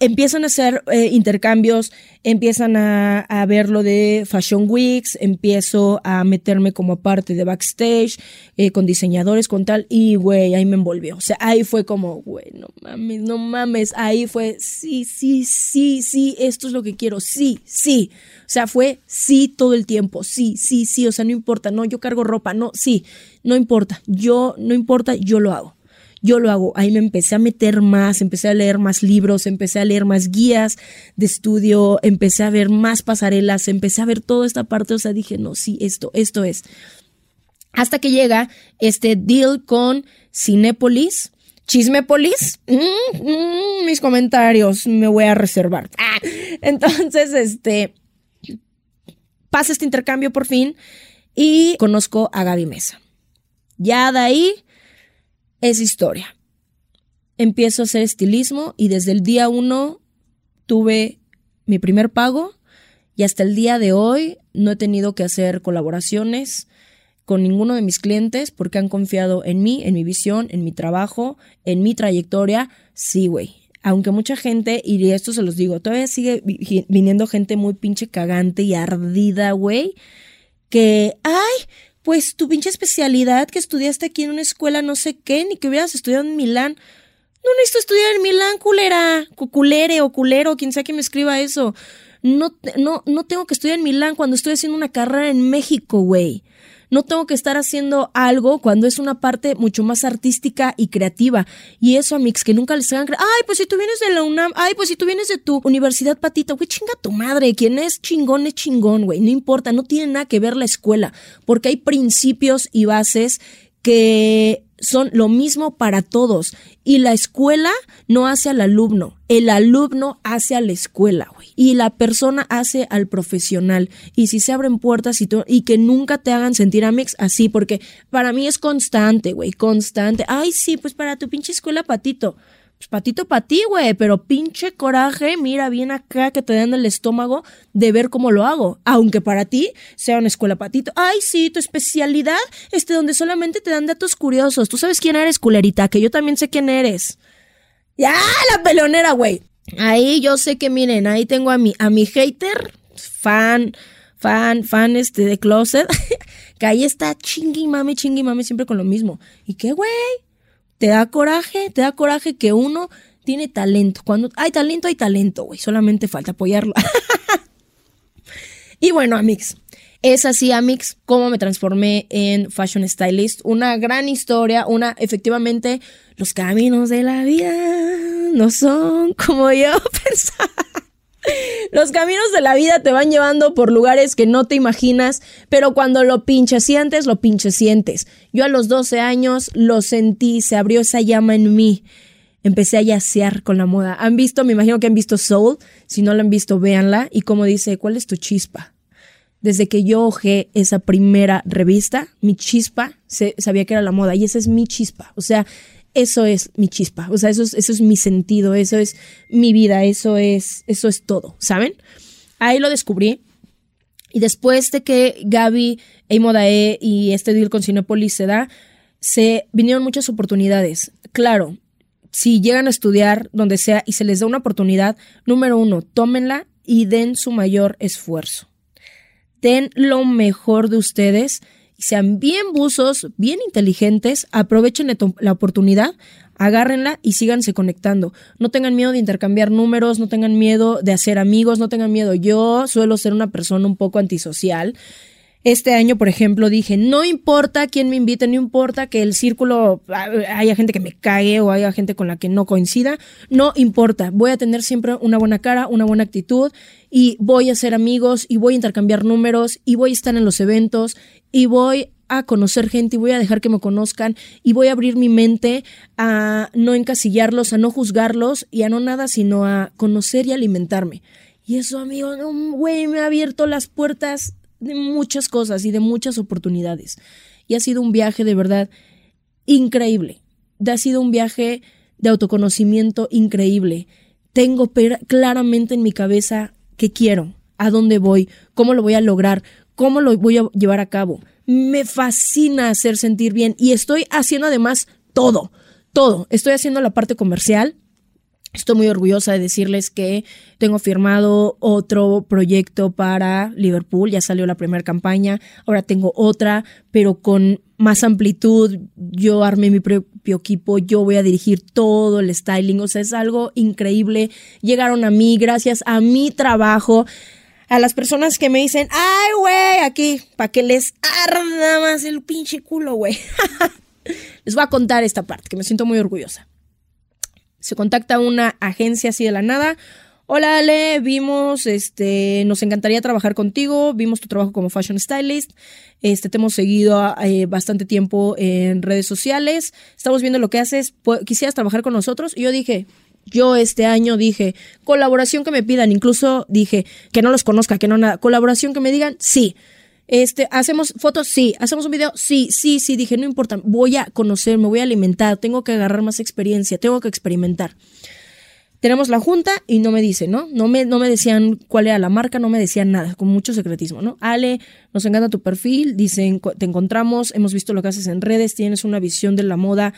empiezan a hacer eh, intercambios, empiezan a, a, ver lo de Fashion Weeks, empiezo a meterme como parte de backstage, eh, con diseñadores, con tal, y güey, ahí me envolvió. O sea, ahí fue como, güey, no mames, no mames, ahí fue, sí, sí, sí, sí, esto es lo que quiero, sí, sí. O sea, fue sí todo el tiempo, sí, sí, sí, o sea, no importa, no, yo cargo ropa, no, sí, no importa, yo, no importa, yo lo hago yo lo hago. Ahí me empecé a meter más, empecé a leer más libros, empecé a leer más guías de estudio, empecé a ver más pasarelas, empecé a ver toda esta parte, o sea, dije, no, sí, esto, esto es. Hasta que llega este deal con Cinépolis. Chismepolis, mm, mm, mis comentarios me voy a reservar. Ah, entonces, este, pasa este intercambio por fin y conozco a Gaby Mesa. Ya de ahí es historia. Empiezo a hacer estilismo y desde el día uno tuve mi primer pago y hasta el día de hoy no he tenido que hacer colaboraciones con ninguno de mis clientes porque han confiado en mí, en mi visión, en mi trabajo, en mi trayectoria. Sí, güey. Aunque mucha gente, y esto se los digo, todavía sigue viniendo gente muy pinche cagante y ardida, güey, que, ay, pues tu pinche especialidad que estudiaste aquí en una escuela no sé qué, ni que hubieras estudiado en Milán. No necesito estudiar en Milán, culera, culere o culero, quien sea que me escriba eso. No, no, no tengo que estudiar en Milán cuando estoy haciendo una carrera en México, güey. No tengo que estar haciendo algo cuando es una parte mucho más artística y creativa. Y eso, Mix, que nunca les hagan creer, ay, pues si tú vienes de la UNAM, ay, pues si tú vienes de tu universidad patita, güey, chinga tu madre, quien es chingón es chingón, güey, no importa, no tiene nada que ver la escuela, porque hay principios y bases que son lo mismo para todos. Y la escuela no hace al alumno, el alumno hace a la escuela. Y la persona hace al profesional. Y si se abren puertas y, y que nunca te hagan sentir Amex así, porque para mí es constante, güey, constante. Ay, sí, pues para tu pinche escuela, patito pues patito para ti, güey, pero pinche coraje, mira bien acá que te dan el estómago de ver cómo lo hago. Aunque para ti sea una escuela patito. Ay, sí, tu especialidad, este, donde solamente te dan datos curiosos. Tú sabes quién eres, culerita, que yo también sé quién eres. Ya, la pelonera, güey. Ahí yo sé que, miren, ahí tengo a mi, a mi hater, fan, fan, fan este de closet, que ahí está chingui mami, chingui mami, siempre con lo mismo. ¿Y qué, güey? te da coraje, te da coraje que uno tiene talento. Cuando hay talento, hay talento, güey. Solamente falta apoyarlo. y bueno, Amix. Es así, Amix, cómo me transformé en fashion stylist. Una gran historia, una, efectivamente, los caminos de la vida no son como yo pensaba. Los caminos de la vida te van llevando por lugares que no te imaginas, pero cuando lo pinches sientes, lo pinches sientes. Yo a los 12 años lo sentí, se abrió esa llama en mí. Empecé a yacear con la moda. ¿Han visto? Me imagino que han visto Soul. Si no la han visto, véanla. Y como dice, ¿cuál es tu chispa? Desde que yo ojé esa primera revista, mi chispa se, sabía que era la moda. Y esa es mi chispa. O sea, eso es mi chispa, o sea, eso es, eso es mi sentido, eso es mi vida, eso es, eso es todo, ¿saben? Ahí lo descubrí. Y después de que Gaby, Eimodae y este deal con Cinepolis se da, se vinieron muchas oportunidades. Claro, si llegan a estudiar donde sea y se les da una oportunidad, número uno, tómenla y den su mayor esfuerzo. Den lo mejor de ustedes sean bien buzos, bien inteligentes, aprovechen la oportunidad, agárrenla y síganse conectando. No tengan miedo de intercambiar números, no tengan miedo de hacer amigos, no tengan miedo. Yo suelo ser una persona un poco antisocial este año, por ejemplo, dije, no importa quién me invite, no importa que el círculo haya gente que me cague o haya gente con la que no coincida, no importa, voy a tener siempre una buena cara, una buena actitud y voy a ser amigos y voy a intercambiar números y voy a estar en los eventos y voy a conocer gente y voy a dejar que me conozcan y voy a abrir mi mente a no encasillarlos, a no juzgarlos y a no nada, sino a conocer y alimentarme. Y eso, amigo, güey, me ha abierto las puertas de muchas cosas y de muchas oportunidades. Y ha sido un viaje de verdad increíble. Ha sido un viaje de autoconocimiento increíble. Tengo claramente en mi cabeza qué quiero, a dónde voy, cómo lo voy a lograr, cómo lo voy a llevar a cabo. Me fascina hacer sentir bien y estoy haciendo además todo, todo. Estoy haciendo la parte comercial, Estoy muy orgullosa de decirles que tengo firmado otro proyecto para Liverpool, ya salió la primera campaña, ahora tengo otra, pero con más amplitud, yo armé mi propio equipo, yo voy a dirigir todo el styling, o sea, es algo increíble. Llegaron a mí gracias a mi trabajo. A las personas que me dicen, ay, güey, aquí, para que les arda más el pinche culo, güey. les voy a contar esta parte, que me siento muy orgullosa se contacta una agencia así de la nada. Hola Ale, vimos, este, nos encantaría trabajar contigo, vimos tu trabajo como fashion stylist, este, te hemos seguido eh, bastante tiempo en redes sociales, estamos viendo lo que haces, quisieras trabajar con nosotros. Y yo dije, yo este año dije, colaboración que me pidan, incluso dije, que no los conozca, que no nada, colaboración que me digan, sí. Este, hacemos fotos, sí. Hacemos un video, sí, sí, sí. Dije, no importa, voy a conocer, me voy a alimentar, tengo que agarrar más experiencia, tengo que experimentar. Tenemos la junta y no me dicen, ¿no? No me, no me decían cuál era la marca, no me decían nada, con mucho secretismo, ¿no? Ale, nos encanta tu perfil, dicen, te encontramos, hemos visto lo que haces en redes, tienes una visión de la moda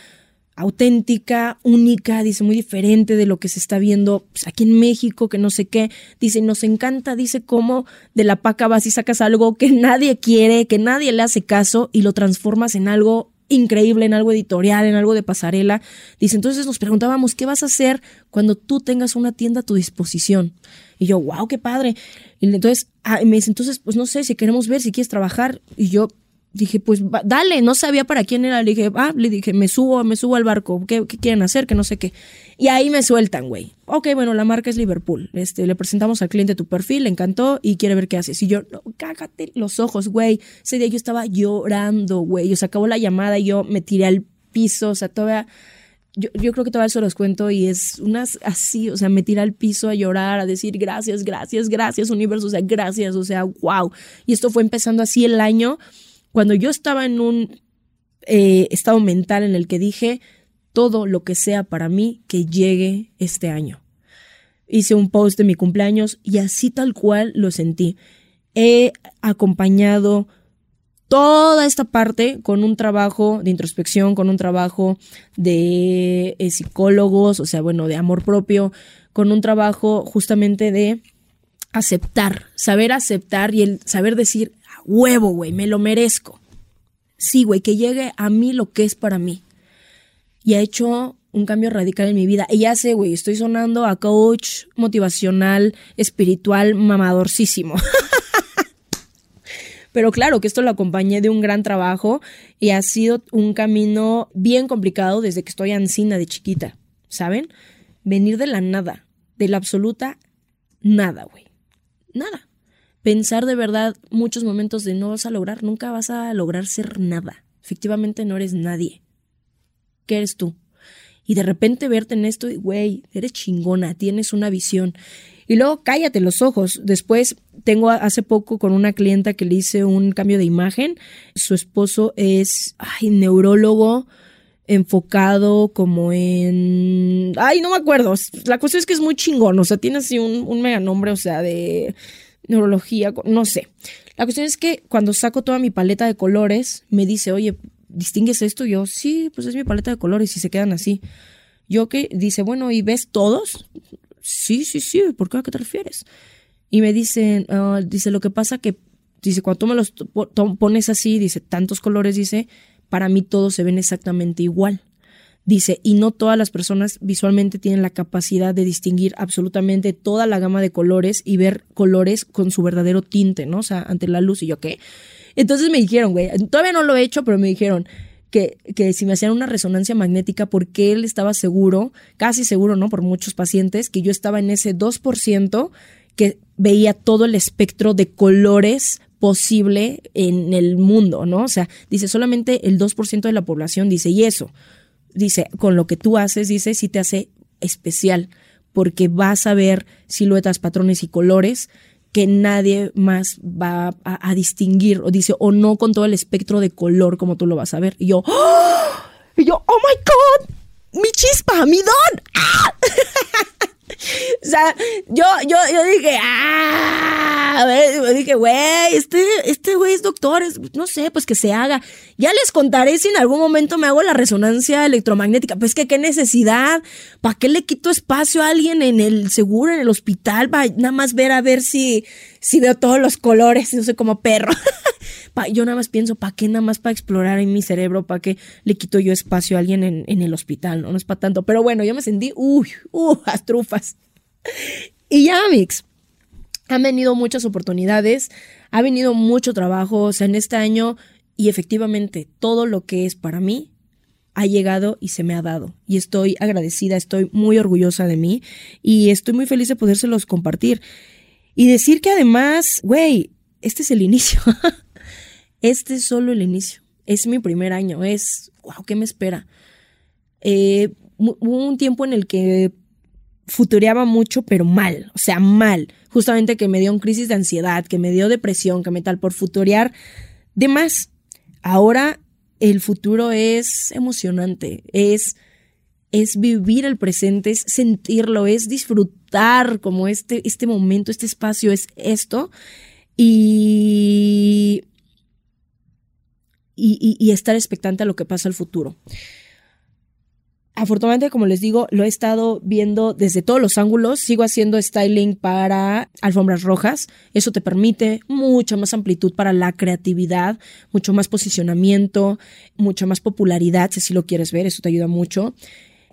auténtica, única, dice, muy diferente de lo que se está viendo pues, aquí en México, que no sé qué. Dice, nos encanta, dice, cómo de la paca vas y sacas algo que nadie quiere, que nadie le hace caso y lo transformas en algo increíble, en algo editorial, en algo de pasarela. Dice, entonces nos preguntábamos, ¿qué vas a hacer cuando tú tengas una tienda a tu disposición? Y yo, wow, qué padre. Y entonces ah, me dice, entonces, pues no sé si queremos ver, si quieres trabajar. Y yo, dije, pues dale, no sabía para quién era. Le dije, ah, le dije, me subo, me subo al barco, ¿qué, quieren hacer? Que no sé qué. Y ahí me sueltan, güey. Ok, bueno, la marca es Liverpool. Este, le presentamos al cliente tu perfil, le encantó y quiere ver qué haces. Y yo, no, cágate los ojos, güey. Ese día yo estaba llorando, güey. O sea, acabó la llamada y yo me tiré al piso, o sea, todavía. Yo, yo, creo que todavía eso los cuento y es unas así, o sea, me tiré al piso a llorar, a decir gracias, gracias, gracias, universo, o sea, gracias, o sea, wow. Y esto fue empezando así el año cuando yo estaba en un eh, estado mental en el que dije, todo lo que sea para mí que llegue este año. Hice un post de mi cumpleaños y así tal cual lo sentí. He acompañado toda esta parte con un trabajo de introspección, con un trabajo de eh, psicólogos, o sea, bueno, de amor propio, con un trabajo justamente de aceptar, saber aceptar y el saber decir, huevo, güey, me lo merezco. Sí, güey, que llegue a mí lo que es para mí. Y ha hecho un cambio radical en mi vida. Y ya sé, güey, estoy sonando a coach motivacional, espiritual, mamadorcísimo. Pero claro que esto lo acompañé de un gran trabajo y ha sido un camino bien complicado desde que estoy ansina de chiquita, ¿saben? Venir de la nada, de la absoluta nada, güey. Nada pensar de verdad muchos momentos de no vas a lograr, nunca vas a lograr ser nada. Efectivamente no eres nadie. ¿Qué eres tú? Y de repente verte en esto güey, eres chingona, tienes una visión. Y luego cállate los ojos. Después tengo hace poco con una clienta que le hice un cambio de imagen. Su esposo es ay, neurólogo enfocado como en... Ay, no me acuerdo. La cuestión es que es muy chingón. O sea, tiene así un, un mega nombre, o sea, de neurología, no sé. La cuestión es que cuando saco toda mi paleta de colores, me dice, oye, ¿distingues esto? yo, sí, pues es mi paleta de colores y se quedan así. Yo que dice, bueno, ¿y ves todos? Sí, sí, sí, ¿por qué a qué te refieres? Y me dicen, ah, dice, lo que pasa que, dice, cuando tú me los pones así, dice, tantos colores, dice, para mí todos se ven exactamente igual. Dice, y no todas las personas visualmente tienen la capacidad de distinguir absolutamente toda la gama de colores y ver colores con su verdadero tinte, ¿no? O sea, ante la luz y yo qué. Entonces me dijeron, güey, todavía no lo he hecho, pero me dijeron que, que si me hacían una resonancia magnética, porque él estaba seguro, casi seguro, ¿no? Por muchos pacientes, que yo estaba en ese 2% que veía todo el espectro de colores posible en el mundo, ¿no? O sea, dice solamente el 2% de la población dice, y eso, dice, con lo que tú haces, dice, sí te hace especial, porque vas a ver siluetas, patrones y colores que nadie más va a, distinguir, o dice, o no con todo el espectro de color como tú lo vas a ver. Y yo, ¡Oh! y yo, oh my god, mi chispa, mi don. ¡Ah! O sea, yo, yo, yo dije, ah, ver, dije, güey, este, este güey es doctor, no sé, pues que se haga. Ya les contaré si en algún momento me hago la resonancia electromagnética. Pues que qué necesidad, ¿para qué le quito espacio a alguien en el seguro, en el hospital? Para nada más ver a ver si, si veo todos los colores, no sé, como perro. yo nada más pienso, ¿para qué nada más para explorar en mi cerebro? ¿Para qué le quito yo espacio a alguien en, el hospital? No, no es para tanto. Pero bueno, yo me sentí, uy, uh, las trufas. Y ya, Mix, han venido muchas oportunidades, ha venido mucho trabajo, o sea, en este año, y efectivamente todo lo que es para mí ha llegado y se me ha dado. Y estoy agradecida, estoy muy orgullosa de mí y estoy muy feliz de podérselos compartir. Y decir que además, güey, este es el inicio. este es solo el inicio. Es mi primer año, es, wow, ¿qué me espera? Eh, hubo un tiempo en el que futureaba mucho, pero mal, o sea, mal. Justamente que me dio un crisis de ansiedad, que me dio depresión, que me tal por futurear de más. Ahora el futuro es emocionante, es es vivir el presente, es sentirlo, es disfrutar como este, este momento, este espacio, es esto. Y, y, y, estar expectante a lo que pasa al futuro. Afortunadamente, como les digo, lo he estado viendo desde todos los ángulos. Sigo haciendo styling para alfombras rojas. Eso te permite mucha más amplitud para la creatividad, mucho más posicionamiento, mucha más popularidad, si así lo quieres ver. Eso te ayuda mucho.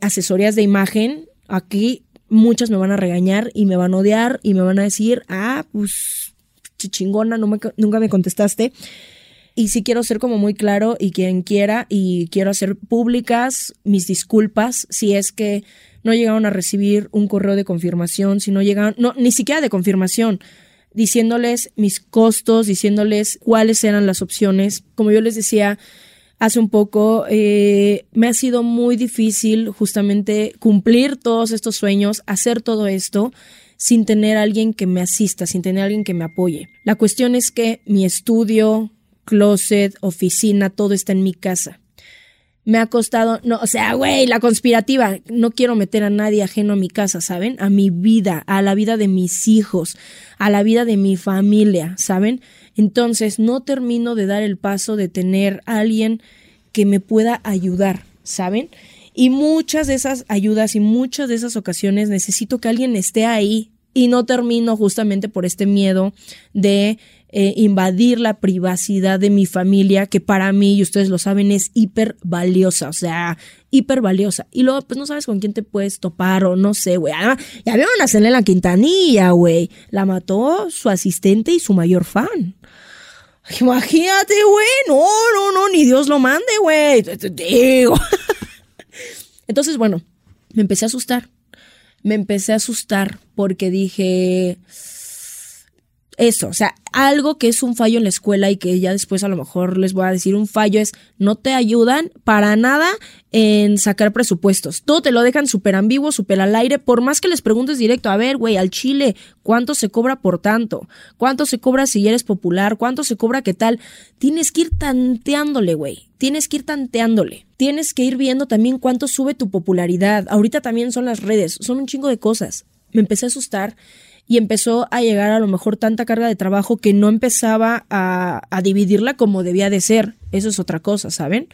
Asesorías de imagen. Aquí muchas me van a regañar y me van a odiar y me van a decir, ah, pues chingona, no me, nunca me contestaste y sí quiero ser como muy claro y quien quiera y quiero hacer públicas mis disculpas si es que no llegaron a recibir un correo de confirmación, si no llegaron, no, ni siquiera de confirmación, diciéndoles mis costos, diciéndoles cuáles eran las opciones. Como yo les decía hace un poco, eh, me ha sido muy difícil justamente cumplir todos estos sueños, hacer todo esto sin tener alguien que me asista, sin tener alguien que me apoye. La cuestión es que mi estudio, closet, oficina, todo está en mi casa. Me ha costado, no, o sea, güey, la conspirativa, no quiero meter a nadie ajeno a mi casa, ¿saben? A mi vida, a la vida de mis hijos, a la vida de mi familia, ¿saben? Entonces, no termino de dar el paso de tener a alguien que me pueda ayudar, ¿saben? Y muchas de esas ayudas y muchas de esas ocasiones necesito que alguien esté ahí y no termino justamente por este miedo de eh, invadir la privacidad de mi familia, que para mí, y ustedes lo saben, es hiper valiosa, o sea, hiper valiosa. Y luego, pues no sabes con quién te puedes topar o no sé, güey. Además, ya vieron a Selena Quintanilla, güey. La mató su asistente y su mayor fan. Imagínate, güey. No, no, no, ni Dios lo mande, güey. Digo. Entonces, bueno, me empecé a asustar. Me empecé a asustar porque dije eso, o sea, algo que es un fallo en la escuela y que ya después a lo mejor les voy a decir un fallo es no te ayudan para nada en sacar presupuestos. Todo te lo dejan súper ambiguo, súper al aire, por más que les preguntes directo, a ver, güey, al Chile, ¿cuánto se cobra por tanto? ¿Cuánto se cobra si eres popular? ¿Cuánto se cobra qué tal? Tienes que ir tanteándole, güey. Tienes que ir tanteándole. Tienes que ir viendo también cuánto sube tu popularidad. Ahorita también son las redes, son un chingo de cosas. Me empecé a asustar y empezó a llegar a lo mejor tanta carga de trabajo que no empezaba a, a dividirla como debía de ser. Eso es otra cosa, ¿saben?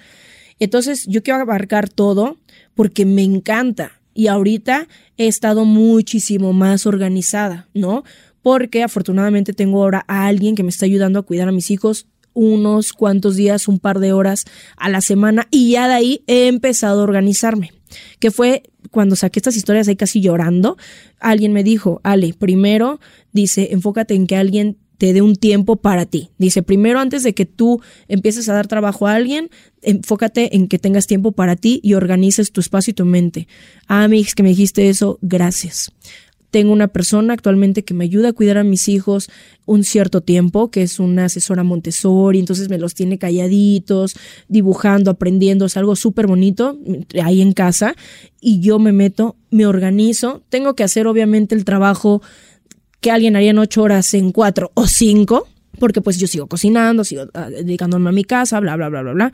Entonces yo quiero abarcar todo porque me encanta y ahorita he estado muchísimo más organizada, ¿no? Porque afortunadamente tengo ahora a alguien que me está ayudando a cuidar a mis hijos unos cuantos días, un par de horas a la semana y ya de ahí he empezado a organizarme, que fue cuando saqué estas historias ahí casi llorando, alguien me dijo, Ale, primero, dice, enfócate en que alguien te dé un tiempo para ti. Dice, primero antes de que tú empieces a dar trabajo a alguien, enfócate en que tengas tiempo para ti y organices tu espacio y tu mente. Ah, Mix, que me dijiste eso, gracias. Tengo una persona actualmente que me ayuda a cuidar a mis hijos un cierto tiempo, que es una asesora Montessori, entonces me los tiene calladitos, dibujando, aprendiendo, es algo súper bonito ahí en casa y yo me meto, me organizo, tengo que hacer obviamente el trabajo que alguien haría en ocho horas en cuatro o cinco, porque pues yo sigo cocinando, sigo ah, dedicándome a mi casa, bla, bla, bla, bla, bla.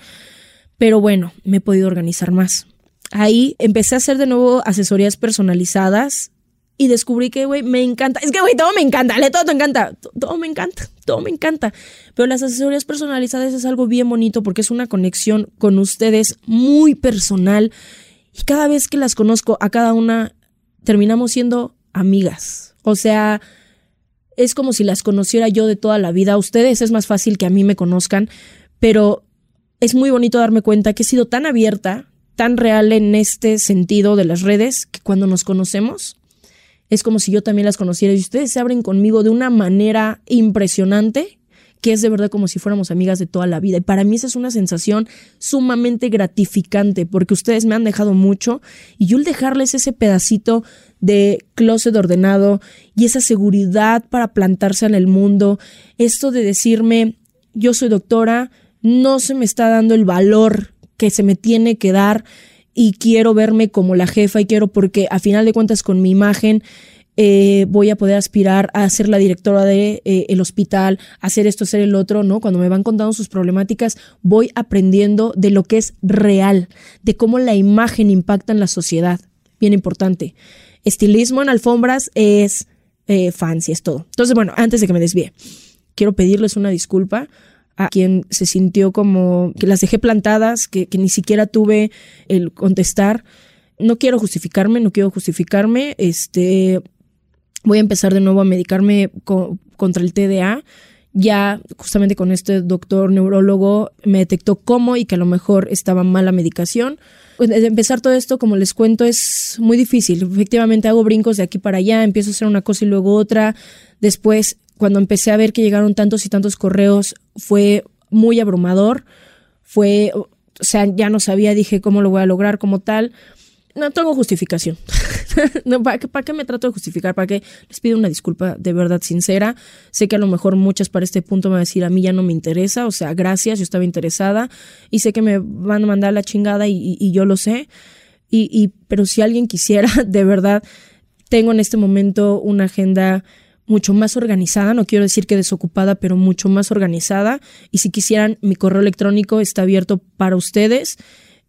Pero bueno, me he podido organizar más. Ahí empecé a hacer de nuevo asesorías personalizadas y descubrí que, güey, me encanta. Es que, güey, todo me encanta, le todo te encanta. Todo me encanta, todo me encanta. Pero las asesorías personalizadas es algo bien bonito porque es una conexión con ustedes muy personal. Y cada vez que las conozco, a cada una terminamos siendo amigas. O sea, es como si las conociera yo de toda la vida. Ustedes es más fácil que a mí me conozcan, pero es muy bonito darme cuenta que he sido tan abierta, tan real en este sentido de las redes, que cuando nos conocemos es como si yo también las conociera y ustedes se abren conmigo de una manera impresionante que es de verdad como si fuéramos amigas de toda la vida. Y para mí esa es una sensación sumamente gratificante porque ustedes me han dejado mucho y yo el dejarles ese pedacito de closet ordenado y esa seguridad para plantarse en el mundo, esto de decirme, yo soy doctora, no se me está dando el valor que se me tiene que dar y quiero verme como la jefa y quiero porque a final de cuentas con mi imagen eh, voy a poder aspirar a ser la directora de eh, el hospital, hacer esto, hacer el otro, ¿no? Cuando me van contando sus problemáticas, voy aprendiendo de lo que es real, de cómo la imagen impacta en la sociedad. Bien importante. Estilismo en alfombras es eh, fancy, es todo. Entonces, bueno, antes de que me desvíe, quiero pedirles una disculpa a quien se sintió como que las dejé plantadas, que, que ni siquiera tuve el contestar no quiero justificarme, no quiero justificarme. Este, voy a empezar de nuevo a medicarme contra el TDA. Ya justamente con este doctor neurólogo me detectó cómo y que a lo mejor estaba mala medicación. Pues, empezar todo esto, como les cuento, es muy difícil. Efectivamente hago brincos de aquí para allá, empiezo a hacer una cosa y luego otra. Después, cuando empecé a ver que llegaron tantos y tantos correos, fue muy abrumador. Fue, o sea, ya no sabía, dije cómo lo voy a lograr como tal no tengo justificación. no, ¿para, qué, ¿Para qué me trato de justificar? ¿Para qué? Les pido una disculpa de verdad sincera. Sé que a lo mejor muchas para este punto me van a decir, a mí ya no me interesa, o sea, gracias, yo estaba interesada y sé que me van a mandar la chingada y, yo lo sé. Y, y, pero si alguien quisiera, de verdad, tengo en este momento una agenda mucho más organizada, no quiero decir que desocupada, pero mucho más organizada. Y si quisieran, mi correo electrónico está abierto para ustedes.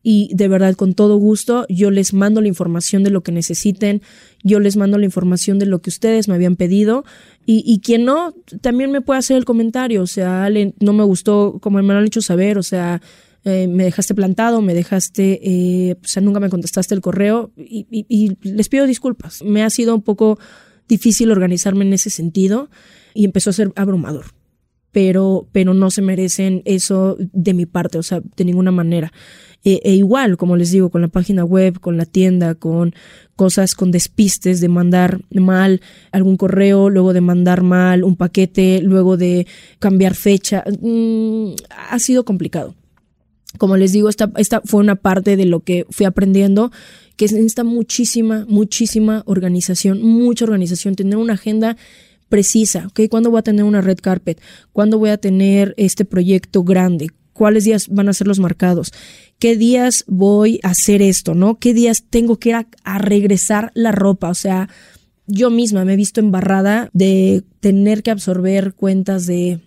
Y de verdad con todo gusto yo les mando la información de lo que necesiten, yo les mando la información de lo que ustedes me habían pedido. Y, y quien no, también me puede hacer el comentario, o sea, Ale, no me gustó como me lo han hecho saber, o sea, eh, me dejaste plantado, me dejaste, eh, o sea, nunca me contestaste el correo. Y, y les pido disculpas. Me ha sido un poco difícil organizarme en ese sentido y empezó a ser abrumador. Pero, pero no se merecen eso de mi parte, o sea, de ninguna manera. E, e, igual, como les digo, con la página web, con la tienda, con cosas con despistes de mandar mal algún correo, luego de mandar mal un paquete, luego de cambiar fecha. Mm, ha sido complicado. Como les digo, esta, esta fue una parte de lo que fui aprendiendo, que necesita muchísima, muchísima organización, mucha organización, tener una agenda precisa, ¿ok? ¿Cuándo voy a tener una red carpet? ¿Cuándo voy a tener este proyecto grande? ¿Cuáles días van a ser los marcados? qué días voy a hacer esto, ¿no? ¿Qué días tengo que ir a, regresar la ropa? O sea, yo misma me he visto embarrada de tener que absorber cuentas de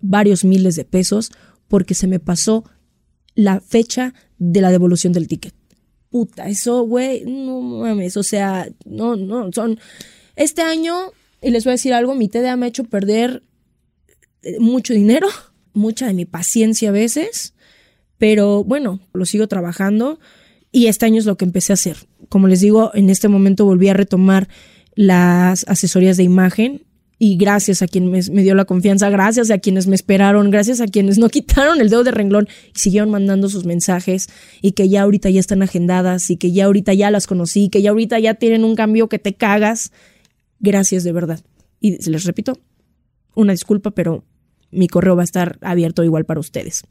varios miles de pesos porque se me pasó la fecha de la devolución del ticket. Puta, eso, güey, no mames, o sea, no, no, son... Este año, y les voy a decir algo, mi TDA me ha hecho perder eh, mucho dinero, mucha de mi paciencia a veces, pero bueno, lo sigo trabajando y este año es lo que empecé a hacer. Como les digo, en este momento volví a retomar las asesorías de imagen y gracias a quien me, dio la confianza, gracias a quienes me esperaron, gracias a quienes no quitaron el dedo de renglón y siguieron mandando sus mensajes y que ya ahorita ya están agendadas y que ya ahorita ya las conocí, que ya ahorita ya tienen un cambio que te cagas. Gracias de verdad. Y les repito, una disculpa, pero mi correo va a estar abierto igual para ustedes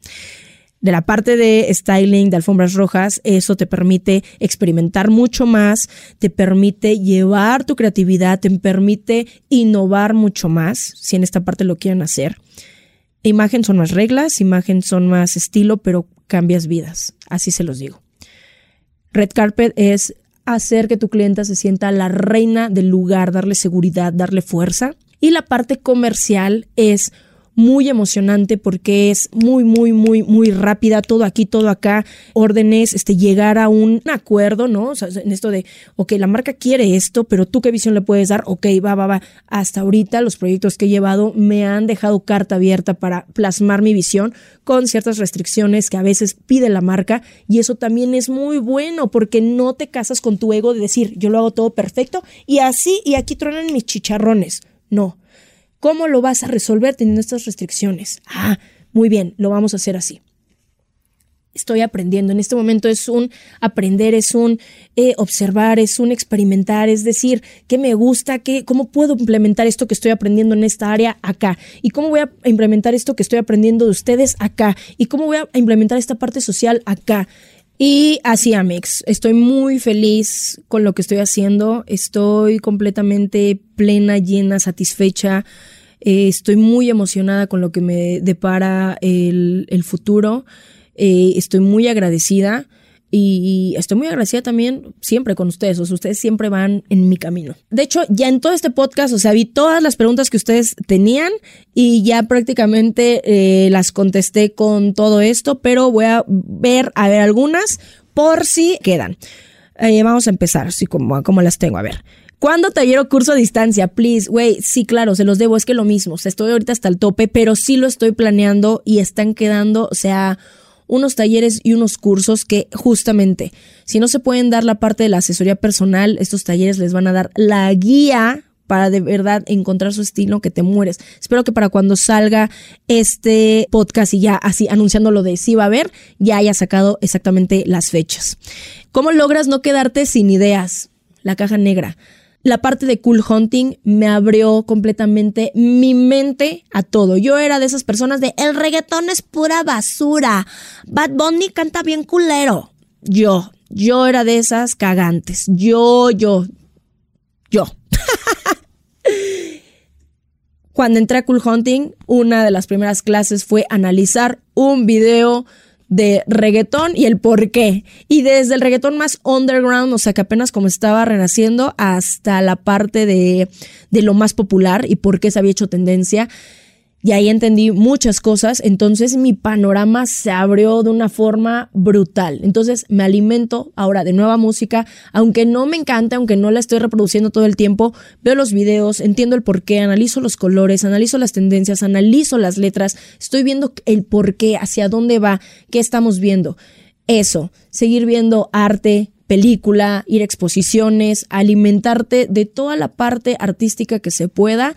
de la parte de styling, de alfombras rojas, eso te permite experimentar mucho más, te permite llevar tu creatividad, te permite innovar mucho más, si en esta parte lo quieren hacer. Imagen son más reglas, imagen son más estilo, pero cambias vidas, así se los digo. Red Carpet es hacer que tu clienta se sienta la reina del lugar, darle seguridad, darle fuerza. Y la parte comercial es muy emocionante porque es muy, muy, muy, muy rápida, todo aquí, todo acá, órdenes, este, llegar a un acuerdo, ¿no? O sea, en esto de, ok, la marca quiere esto, pero tú qué visión le puedes dar, ok, va, va, va. Hasta ahorita los proyectos que he llevado me han dejado carta abierta para plasmar mi visión con ciertas restricciones que a veces pide la marca y eso también es muy bueno porque no te casas con tu ego de decir, yo lo hago todo perfecto y así y aquí truenan mis chicharrones. No ¿Cómo lo vas a resolver teniendo estas restricciones? Ah, muy bien, lo vamos a hacer así. Estoy aprendiendo. En este momento es un aprender, es un eh, observar, es un experimentar, es decir, qué me gusta, qué, cómo puedo implementar esto que estoy aprendiendo en esta área acá y cómo voy a implementar esto que estoy aprendiendo de ustedes acá y cómo voy a implementar esta parte social acá. Y así, Amix, estoy muy feliz con lo que estoy haciendo. Estoy completamente plena, llena, satisfecha. Eh, estoy muy emocionada con lo que me depara el, el futuro. Eh, estoy muy agradecida. Y estoy muy agradecida también siempre con ustedes, o sea, ustedes siempre van en mi camino. De hecho, ya en todo este podcast, o sea, vi todas las preguntas que ustedes tenían y ya prácticamente eh, las contesté con todo esto, pero voy a ver, a ver algunas por si quedan. Eh, vamos a empezar, así como, como las tengo, a ver. ¿Cuándo taller curso a distancia? Please, güey, sí, claro, se los debo, es que lo mismo, o sea, estoy ahorita hasta el tope, pero sí lo estoy planeando y están quedando, o sea unos talleres y unos cursos que justamente, si no se pueden dar la parte de la asesoría personal, estos talleres les van a dar la guía para de verdad encontrar su estilo que te mueres. Espero que para cuando salga este podcast y ya así anunciando lo de sí va a haber, ya haya sacado exactamente las fechas. ¿Cómo logras no quedarte sin ideas? La caja negra la parte de cool hunting me abrió completamente mi mente a todo. Yo era de esas personas de el reggaetón es pura basura. Bad Bunny canta bien culero. Yo, yo era de esas cagantes. Yo, yo, yo. Cuando entré a Cool Hunting, una de las primeras clases fue analizar un video de reggaetón y el por qué. Y desde el reggaetón más underground, o sea, que apenas como estaba renaciendo, hasta la parte de, de lo más popular y por qué se había hecho tendencia y ahí entendí muchas cosas, entonces mi panorama se abrió de una forma brutal. Entonces me alimento ahora de nueva música, aunque no me encanta, aunque no la estoy reproduciendo todo el tiempo, veo los videos, entiendo el porqué, analizo los colores, analizo las tendencias, analizo las letras, estoy viendo el porqué, hacia dónde va, qué estamos viendo. Eso, seguir viendo arte, película, ir a exposiciones, alimentarte de toda la parte artística que se pueda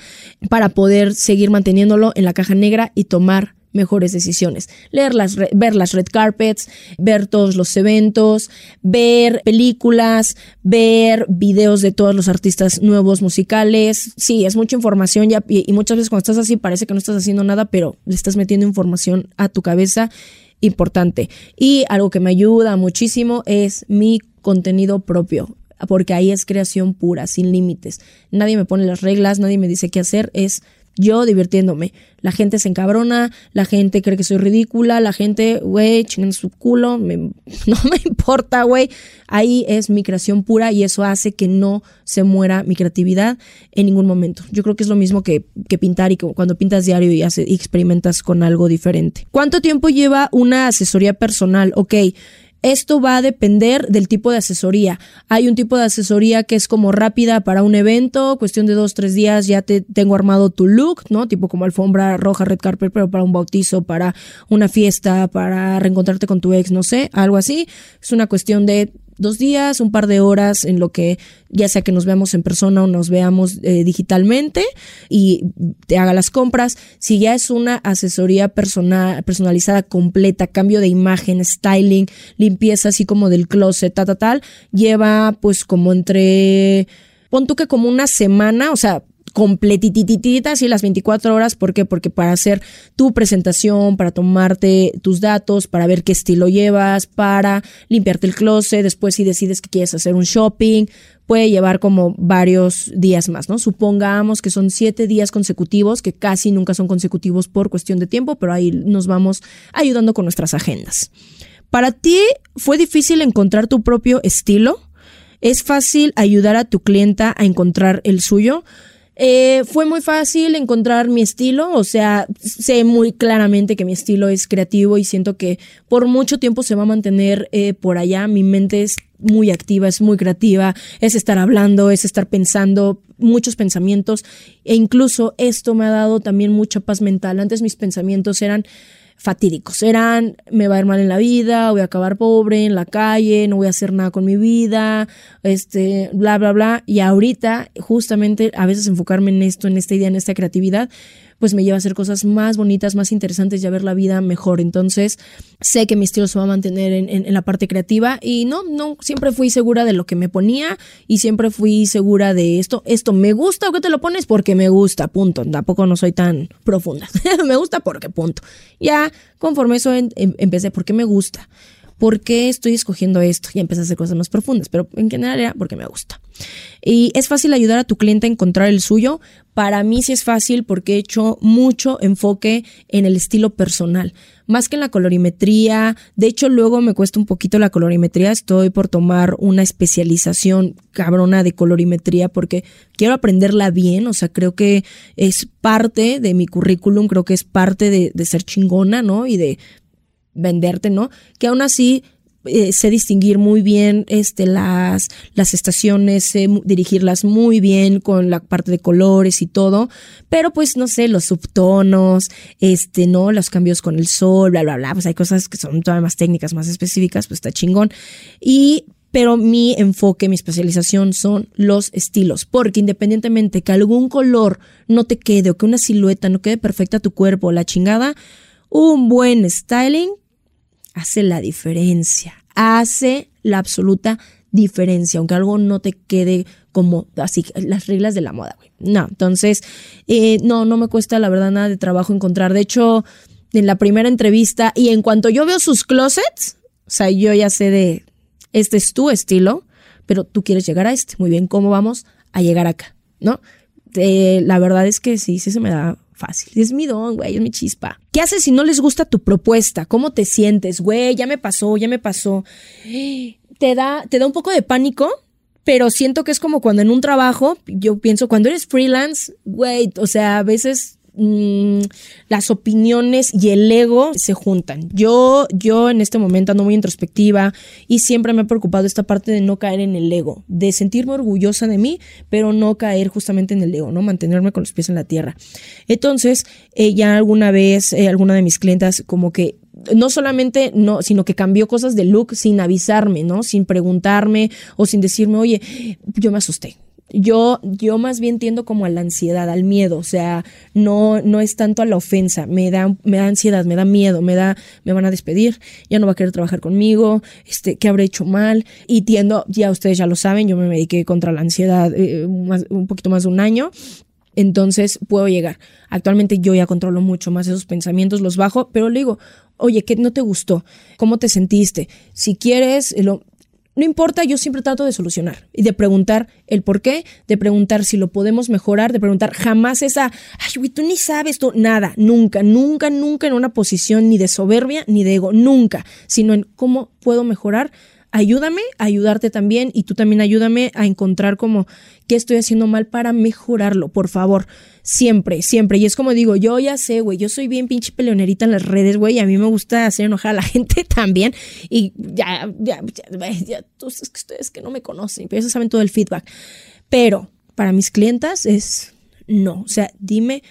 para poder seguir manteniéndolo en la caja negra y tomar mejores decisiones. Leer las, ver las red carpets, ver todos los eventos, ver películas, ver videos de todos los artistas nuevos musicales. Sí, es mucha información ya, y, y muchas veces cuando estás así parece que no estás haciendo nada, pero le estás metiendo información a tu cabeza importante. Y algo que me ayuda muchísimo es mi contenido propio, porque ahí es creación pura, sin límites. Nadie me pone las reglas, nadie me dice qué hacer, es yo divirtiéndome. La gente se encabrona, la gente cree que soy ridícula, la gente, güey, chingando su culo, no me importa, güey. Ahí es mi creación pura y eso hace que no se muera mi creatividad en ningún momento. Yo creo que es lo mismo que, que pintar y que cuando pintas diario y, y experimentas con algo diferente. ¿Cuánto tiempo lleva una asesoría personal? Ok. Esto va a depender del tipo de asesoría. Hay un tipo de asesoría que es como rápida para un evento, cuestión de dos, tres días ya te tengo armado tu look, ¿no? Tipo como alfombra roja, red carpet, pero para un bautizo, para una fiesta, para reencontrarte con tu ex, no sé, algo así. Es una cuestión de dos días, un par de horas en lo que ya sea que nos veamos en persona o nos veamos eh, digitalmente y te haga las compras. Si ya es una asesoría personal, personalizada completa, cambio de imagen, styling, limpieza así como del closet, tal, tal, tal, lleva pues como entre, pon tú que como una semana, o sea, completitititas y las 24 horas. ¿Por qué? Porque para hacer tu presentación, para tomarte tus datos, para ver qué estilo llevas, para limpiarte el closet, después si decides que quieres hacer un shopping, puede llevar como varios días más, ¿no? Supongamos que son siete días consecutivos, que casi nunca son consecutivos por cuestión de tiempo, pero ahí nos vamos ayudando con nuestras agendas. ¿Para ti fue difícil encontrar tu propio estilo? ¿Es fácil ayudar a tu clienta a encontrar el suyo? Eh, fue muy fácil encontrar mi estilo, o sea, sé muy claramente que mi estilo es creativo y siento que por mucho tiempo se va a mantener eh, por allá. Mi mente es muy activa, es muy creativa, es estar hablando, es estar pensando, muchos pensamientos e incluso esto me ha dado también mucha paz mental. Antes mis pensamientos eran fatídicos. Eran, me va a ir mal en la vida, voy a acabar pobre en la calle, no voy a hacer nada con mi vida, este, bla, bla, bla. Y ahorita, justamente, a veces enfocarme en esto, en esta idea, en esta creatividad, pues me lleva a hacer cosas más bonitas, más interesantes y a ver la vida mejor. Entonces, sé que mi estilo se va a mantener en, la parte creativa y no, no, siempre fui segura de lo que me ponía y siempre fui segura de esto. Esto me gusta o que te lo pones porque me gusta, punto. Tampoco no soy tan profunda. me gusta porque, punto. Ya, conforme eso em, empecé, porque me gusta. ¿Por qué estoy escogiendo esto? Y empecé a hacer cosas más profundas, pero en general era porque me gusta. Y es fácil ayudar a tu cliente a encontrar el suyo. Para mí sí es fácil porque he hecho mucho enfoque en el estilo personal, más que en la colorimetría. De hecho, luego me cuesta un poquito la colorimetría. Estoy por tomar una especialización cabrona de colorimetría porque quiero aprenderla bien. O sea, creo que es parte de mi currículum, creo que es parte de, de ser chingona, ¿no? Y de venderte, ¿no? Que aún así eh, sé distinguir muy bien este, las, las estaciones, sé dirigirlas muy bien con la parte de colores y todo, pero pues no sé, los subtonos, este, ¿no? Los cambios con el sol, bla, bla, bla, pues hay cosas que son todavía más técnicas, más específicas, pues está chingón. Y pero mi enfoque, mi especialización son los estilos, porque independientemente que algún color no te quede o que una silueta no quede perfecta a tu cuerpo, la chingada, un buen styling hace la diferencia, hace la absoluta diferencia, aunque algo no te quede como así, las reglas de la moda, güey. No, entonces, eh, no, no me cuesta la verdad nada de trabajo encontrar. De hecho, en la primera entrevista y en cuanto yo veo sus closets, o sea, yo ya sé de, este es tu estilo, pero tú quieres llegar a este. Muy bien, ¿cómo vamos a llegar acá? ¿No? Eh, la verdad es que sí, sí se me da fácil. Es mi don, güey, es mi chispa. ¿Qué haces si no les gusta tu propuesta? ¿Cómo te sientes? Güey, ya me pasó, ya me pasó. Te da, te da un poco de pánico, pero siento que es como cuando en un trabajo, yo pienso, cuando eres freelance, güey, o sea, a veces Mm, las opiniones y el ego se juntan. Yo, yo en este momento ando muy introspectiva y siempre me ha preocupado esta parte de no caer en el ego, de sentirme orgullosa de mí, pero no caer justamente en el ego, ¿no? Mantenerme con los pies en la tierra. Entonces, eh, ya alguna vez, eh, alguna de mis clientas como que no solamente no, sino que cambió cosas de look sin avisarme, ¿no? Sin preguntarme o sin decirme, oye, yo me asusté yo, yo más bien tiendo como a la ansiedad, al miedo, o sea, no, no es tanto a la ofensa, me da, me da ansiedad, me da miedo, me da, me van a despedir, ya no va a querer trabajar conmigo, este, ¿qué habré hecho mal? Y tiendo, ya ustedes ya lo saben, yo me mediqué contra la ansiedad eh, un poquito más de un año, entonces puedo llegar. Actualmente yo ya controlo mucho más esos pensamientos, los bajo, pero le digo, oye, ¿qué no te gustó? ¿Cómo te sentiste? Si quieres, lo, no importa, yo siempre trato de solucionar y de preguntar el por qué, de preguntar si lo podemos mejorar, de preguntar jamás esa, ay, güey, tú ni sabes, tú, nada, nunca, nunca, nunca en una posición ni de soberbia ni de ego, nunca, sino en cómo puedo mejorar ayúdame a ayudarte también y tú también ayúdame a encontrar como qué estoy haciendo mal para mejorarlo, por favor. Siempre, siempre. Y es como digo, yo ya sé, güey, yo soy bien pinche peleonerita en las redes, güey, a mí me gusta hacer enojar a la gente también. Y ya, ya, ya, ya tú, es que ustedes que no me conocen, pero ellos saben todo el feedback. Pero para mis clientas es no, o sea, dime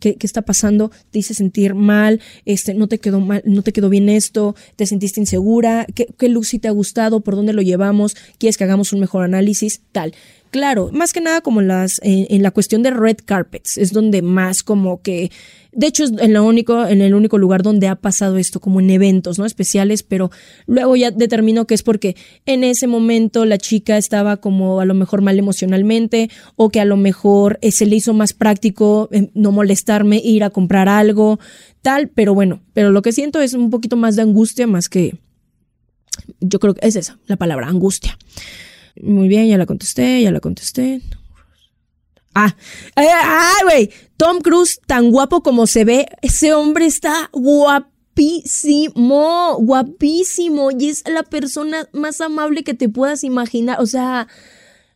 qué, está pasando, te hice sentir mal, este, no te quedó mal, no te quedó bien esto, te sentiste insegura, qué, qué luz sí te ha gustado, por dónde lo llevamos, quieres que hagamos un mejor análisis, tal. Claro, más que nada como las, en la cuestión de red carpets, es donde más como que de hecho, es en, lo único, en el único lugar donde ha pasado esto, como en eventos, ¿no? Especiales, pero luego ya determinó que es porque en ese momento la chica estaba como a lo mejor mal emocionalmente o que a lo mejor eh, se le hizo más práctico eh, no molestarme, ir a comprar algo, tal, pero bueno, pero lo que siento es un poquito más de angustia más que... Yo creo que es esa, la palabra, angustia. Muy bien, ya la contesté, ya la contesté. Ah, eh, ah, güey, Tom Cruise, tan guapo como se ve, ese hombre está guapísimo, guapísimo, y es la persona más amable que te puedas imaginar, o sea,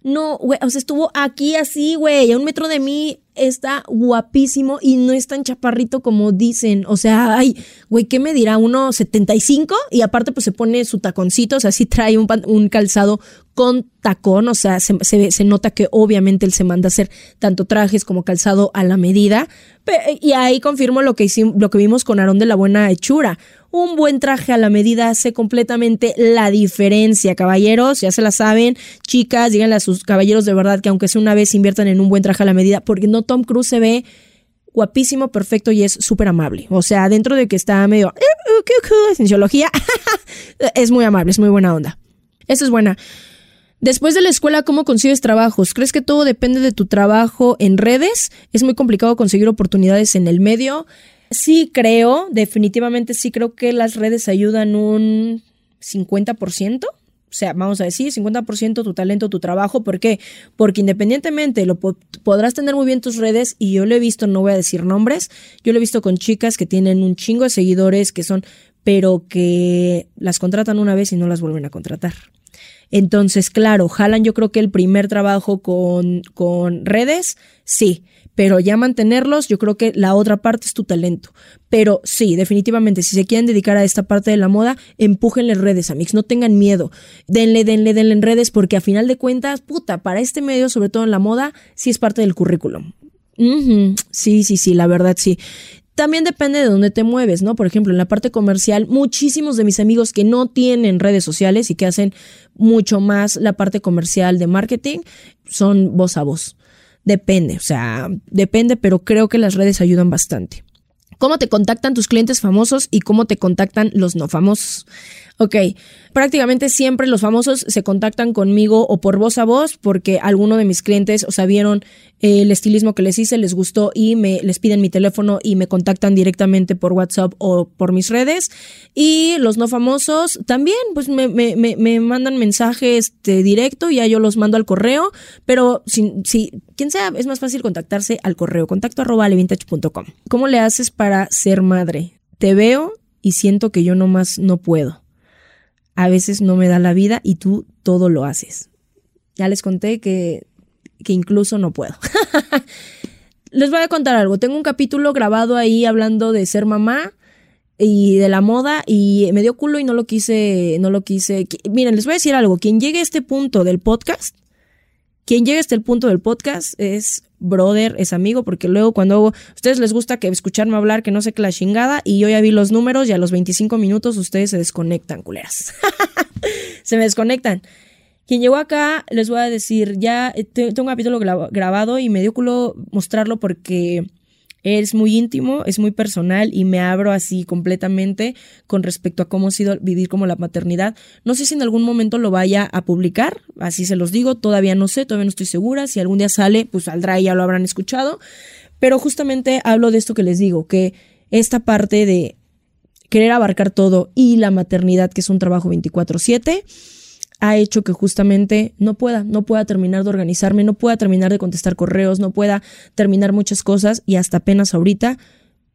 No, güey, o sea, estuvo aquí así, güey, a un metro de mí, está guapísimo y no es tan chaparrito como dicen. O sea, ay, güey, ¿qué me dirá? ¿Uno 75? Y aparte, pues se pone su taconcito, o sea, sí trae un, un calzado con tacón, o sea, se, se, nota que obviamente él se manda a hacer tanto trajes como calzado a la medida. Y ahí confirmo lo que, hicimos, lo que vimos con Aarón de la Buena Hechura. Un buen traje a la medida hace completamente la diferencia, caballeros, ya se la saben. Chicas, díganle a sus caballeros de verdad que aunque sea una vez inviertan en un buen traje a la medida, porque no Tom Cruise se ve guapísimo, perfecto y es súper amable. O sea, dentro de que está medio cienciología, es muy amable, es muy buena onda. Esa es buena. Después de la escuela, ¿cómo consigues trabajos? ¿Crees que todo depende de tu trabajo en redes? ¿Es muy complicado conseguir oportunidades en el medio? Sí creo, definitivamente sí creo que las redes ayudan un 50%. O sea, vamos a decir, 50% tu talento, tu trabajo. ¿Por qué? Porque independientemente lo podrás tener muy bien tus redes y yo lo he visto, no voy a decir nombres, yo lo he visto con chicas que tienen un chingo de seguidores que son, pero que las contratan una vez y no las vuelven a contratar. Entonces, claro, jalan yo creo que el primer trabajo con, con redes, sí pero ya mantenerlos, yo creo que la otra parte es tu talento. Pero sí, definitivamente, si se quieren dedicar a esta parte de la moda, empújenle redes, amigos, no tengan miedo. Denle, denle, denle en redes, porque a final de cuentas, puta, para este medio, sobre todo en la moda, sí es parte del currículum. Sí, sí, sí, la verdad sí. También depende de dónde te mueves, ¿no? Por ejemplo, en la parte comercial, muchísimos de mis amigos que no tienen redes sociales y que hacen mucho más la parte comercial de marketing son voz a voz. Depende, o sea, depende, pero creo que las redes ayudan bastante. ¿Cómo te contactan tus clientes famosos y cómo te contactan los no famosos? Ok, prácticamente siempre los famosos se contactan conmigo o por voz a voz porque alguno de mis clientes, o sea, vieron el estilismo que les hice, les gustó y me les piden mi teléfono y me contactan directamente por WhatsApp o por mis redes. Y los no famosos también, pues me, me, me, mandan mensajes de directo ya yo los mando al correo, pero si, si quien sea, es más fácil contactarse al correo contacto arroba levintage.com. ¿Cómo le haces para ser madre? Te veo y siento que yo nomás no puedo a veces no me da la vida y tú todo lo haces. Ya les conté que, que incluso no puedo. les voy a contar algo. Tengo un capítulo grabado ahí hablando de ser mamá y de la moda y me dio culo y no lo quise, no lo quise. Miren, les voy a decir algo. Quien llegue a este punto del podcast, quien llegue a este punto del podcast es brother, es amigo, porque luego cuando a ustedes les gusta que escucharme hablar, que no sé qué la chingada, y yo ya vi los números y a los 25 minutos ustedes se desconectan, culeras. se me desconectan. Quien llegó acá, les voy a decir, ya eh, tengo un capítulo grabado y me dio culo mostrarlo porque es muy íntimo, es muy personal y me abro así completamente con respecto a cómo ha sido vivir como la maternidad. No sé si en algún momento lo vaya a publicar, así se los digo, todavía no sé, todavía no estoy segura. Si algún día sale, pues saldrá y ya lo habrán escuchado. Pero justamente hablo de esto que les digo, que esta parte de querer abarcar todo y la maternidad, que es un trabajo 24/7, ha hecho que justamente no pueda, no pueda terminar de organizarme, no pueda terminar de contestar correos, no pueda terminar muchas cosas y hasta apenas ahorita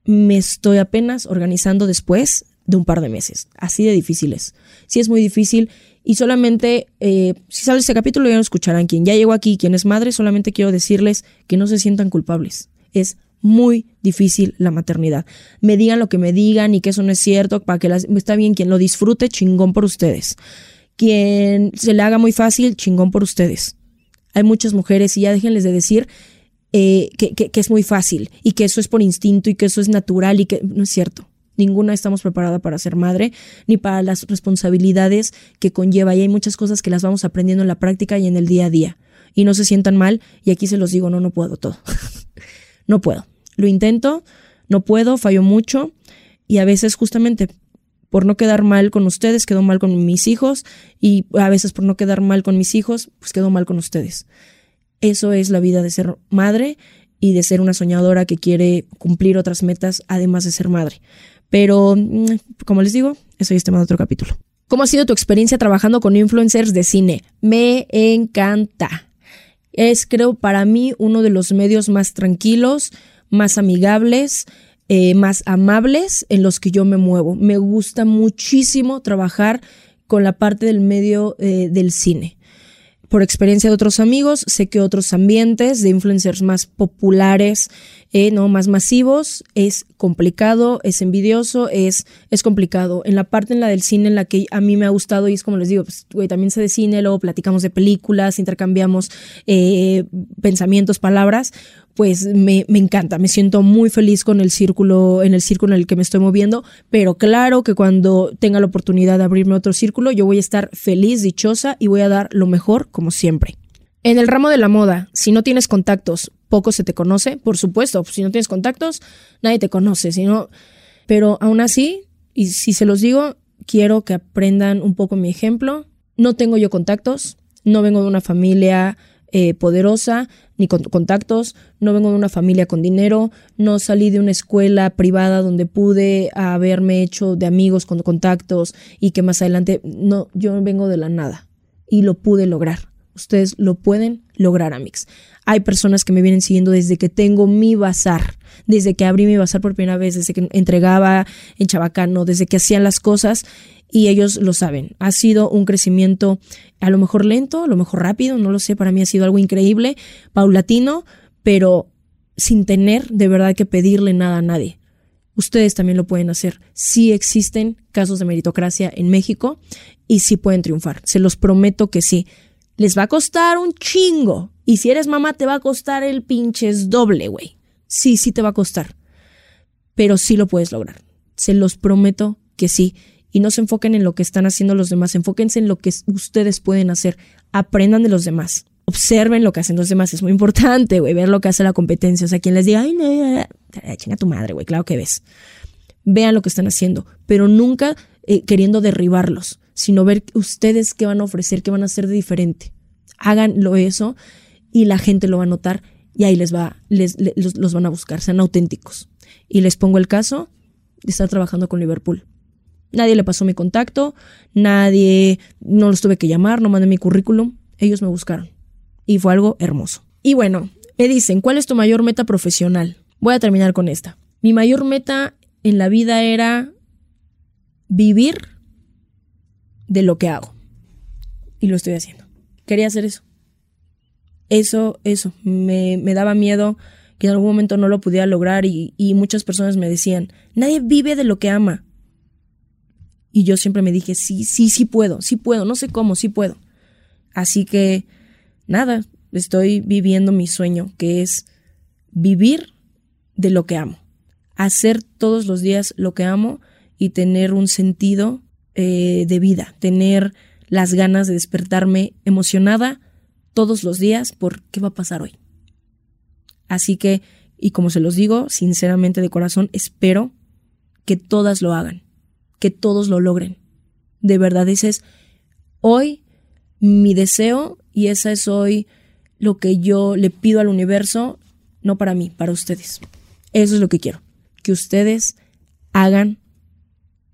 me estoy apenas organizando después de un par de meses. Así de difíciles. Sí es muy difícil y solamente, eh, si sale este capítulo ya lo escucharán. Quien ya llegó aquí, quien es madre, solamente quiero decirles que no se sientan culpables. Es muy difícil la maternidad. Me digan lo que me digan y que eso no es cierto, para que las, está bien, quien lo disfrute, chingón por ustedes quien se le haga muy fácil, chingón por ustedes. Hay muchas mujeres y ya déjenles de decir eh, que, que, es muy fácil y que eso es por instinto y que eso es natural y que no es cierto. Ninguna estamos preparada para ser madre ni para las responsabilidades que conlleva y hay muchas cosas que las vamos aprendiendo en la práctica y en el día a día. Y no se sientan mal y aquí se los digo, no, no puedo todo. no puedo. Lo intento, no puedo, fallo mucho y a veces justamente por no quedar mal con ustedes, quedo mal con mis hijos y a veces por no quedar mal con mis hijos, pues quedo mal con ustedes. Eso es la vida de ser madre y de ser una soñadora que quiere cumplir otras metas además de ser madre. Pero, mm, como les digo, eso ya es tema de otro capítulo. ¿Cómo ha sido tu experiencia trabajando con influencers de cine? Me encanta. Es, creo, para mí uno de los medios más tranquilos, más amigables, eh, más amables en los que yo me muevo. Me gusta muchísimo trabajar con la parte del medio eh, del cine. por experiencia de otros amigos, sé que otros ambientes de influencers más populares, eh, no más masivos, es complicado, es envidioso, es, es complicado. En la parte en la del cine en la que a mí me ha gustado, y es como les digo, pues, güey, también sé de cine, luego platicamos de películas, intercambiamos pensamientos, palabras, pues me, me, encanta, me siento muy feliz con el círculo, en el círculo en el que me estoy moviendo, pero claro que cuando tenga la oportunidad de abrirme otro círculo, yo voy a estar feliz, dichosa y voy a dar lo mejor como siempre. En el ramo de la moda, si no tienes contactos, poco se te conoce, por supuesto, si no tienes contactos, nadie te conoce, sino, pero aún así, y si se los digo, quiero que aprendan un poco mi ejemplo. No tengo yo contactos, no vengo de una familia eh, poderosa ni con contactos, no vengo de una familia con dinero, no salí de una escuela privada donde pude haberme hecho de amigos con contactos y que más adelante, no, yo vengo de la nada y lo pude lograr. Ustedes lo pueden lograr, Amix. Hay personas que me vienen siguiendo desde que tengo mi bazar, desde que abrí mi bazar por primera vez, desde que entregaba en Chabacano, desde que hacían las cosas y ellos lo saben. Ha sido un crecimiento a lo mejor lento, a lo mejor rápido, no lo sé, para mí ha sido algo increíble, paulatino, pero sin tener de verdad que pedirle nada a nadie. Ustedes también lo pueden hacer. Sí existen casos de meritocracia en México y sí pueden triunfar. Se los prometo que sí. Les va a costar un chingo. Y si eres mamá, te va a costar el pinches doble, güey. Sí, sí te va a costar. Pero sí lo puedes lograr. Se los prometo que sí. Y no se enfoquen en lo que están haciendo los demás. Enfóquense en lo que ustedes pueden hacer. Aprendan de los demás. Observen lo que hacen los demás. Es muy importante, güey. Ver lo que hace la competencia. O sea, quien les diga, ay, no, chinga tu madre, güey. Claro que ves. Vean lo que están haciendo. Pero nunca eh, queriendo derribarlos sino ver ustedes qué van a ofrecer, qué van a hacer de diferente. Háganlo eso y la gente lo va a notar y ahí les va, les, los, van a buscar, sean auténticos. Y les pongo el caso de estar trabajando con Liverpool. Nadie le pasó mi contacto, nadie, no los tuve que llamar, no mandé mi currículum, ellos me buscaron. Y fue algo hermoso. Y bueno, me dicen, ¿cuál es tu mayor meta profesional? Voy a terminar con esta. Mi mayor meta en la vida era vivir de lo que hago. Y lo estoy haciendo. Quería hacer eso. Eso, eso. Me, me daba miedo que en algún momento no lo pudiera lograr y, y muchas personas me decían, nadie vive de lo que ama. Y yo siempre me dije, sí, sí, sí puedo, sí puedo, no sé cómo, sí puedo. Así que, nada, estoy viviendo mi sueño, que es vivir de lo que amo. Hacer todos los días lo que amo y tener un sentido eh, de vida, tener las ganas de despertarme emocionada todos los días por qué va a pasar hoy. Así que, y como se los digo, sinceramente de corazón, espero que todas lo hagan, que todos lo logren. De verdad, ese es hoy mi deseo y esa es hoy lo que yo le pido al universo, no para mí, para ustedes. Eso es lo que quiero, que ustedes hagan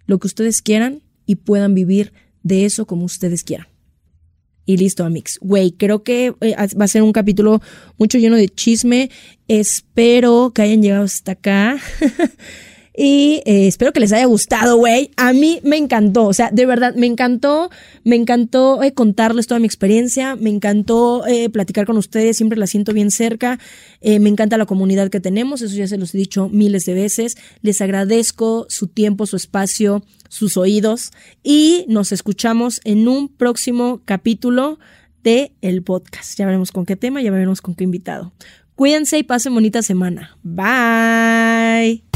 lo que ustedes quieran y puedan vivir de eso como ustedes quieran. Y listo, Amix. Güey, creo que eh, va a ser un capítulo mucho lleno de chisme. Espero que hayan llegado hasta acá. Y eh, espero que les haya gustado, güey. A mí me encantó, o sea, de verdad, me encantó, me encantó eh, contarles toda mi experiencia, me encantó eh, platicar con ustedes, siempre la siento bien cerca, me encanta la comunidad que tenemos, eso ya se los he dicho miles de veces. Les agradezco su tiempo, su espacio, sus oídos y nos escuchamos en un próximo capítulo de el podcast. Ya veremos con qué tema, ya veremos con qué invitado. Cuídense y pasen bonita semana. Bye.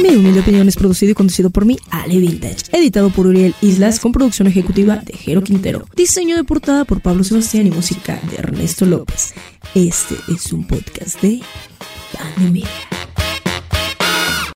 Mi humilde opinión es producido y conducido por mí, Ale Vintage. Editado por Uriel Islas con producción ejecutiva de Jero Quintero. Diseño de portada por Pablo Sebastián y música de Ernesto López. Este es un podcast de Media.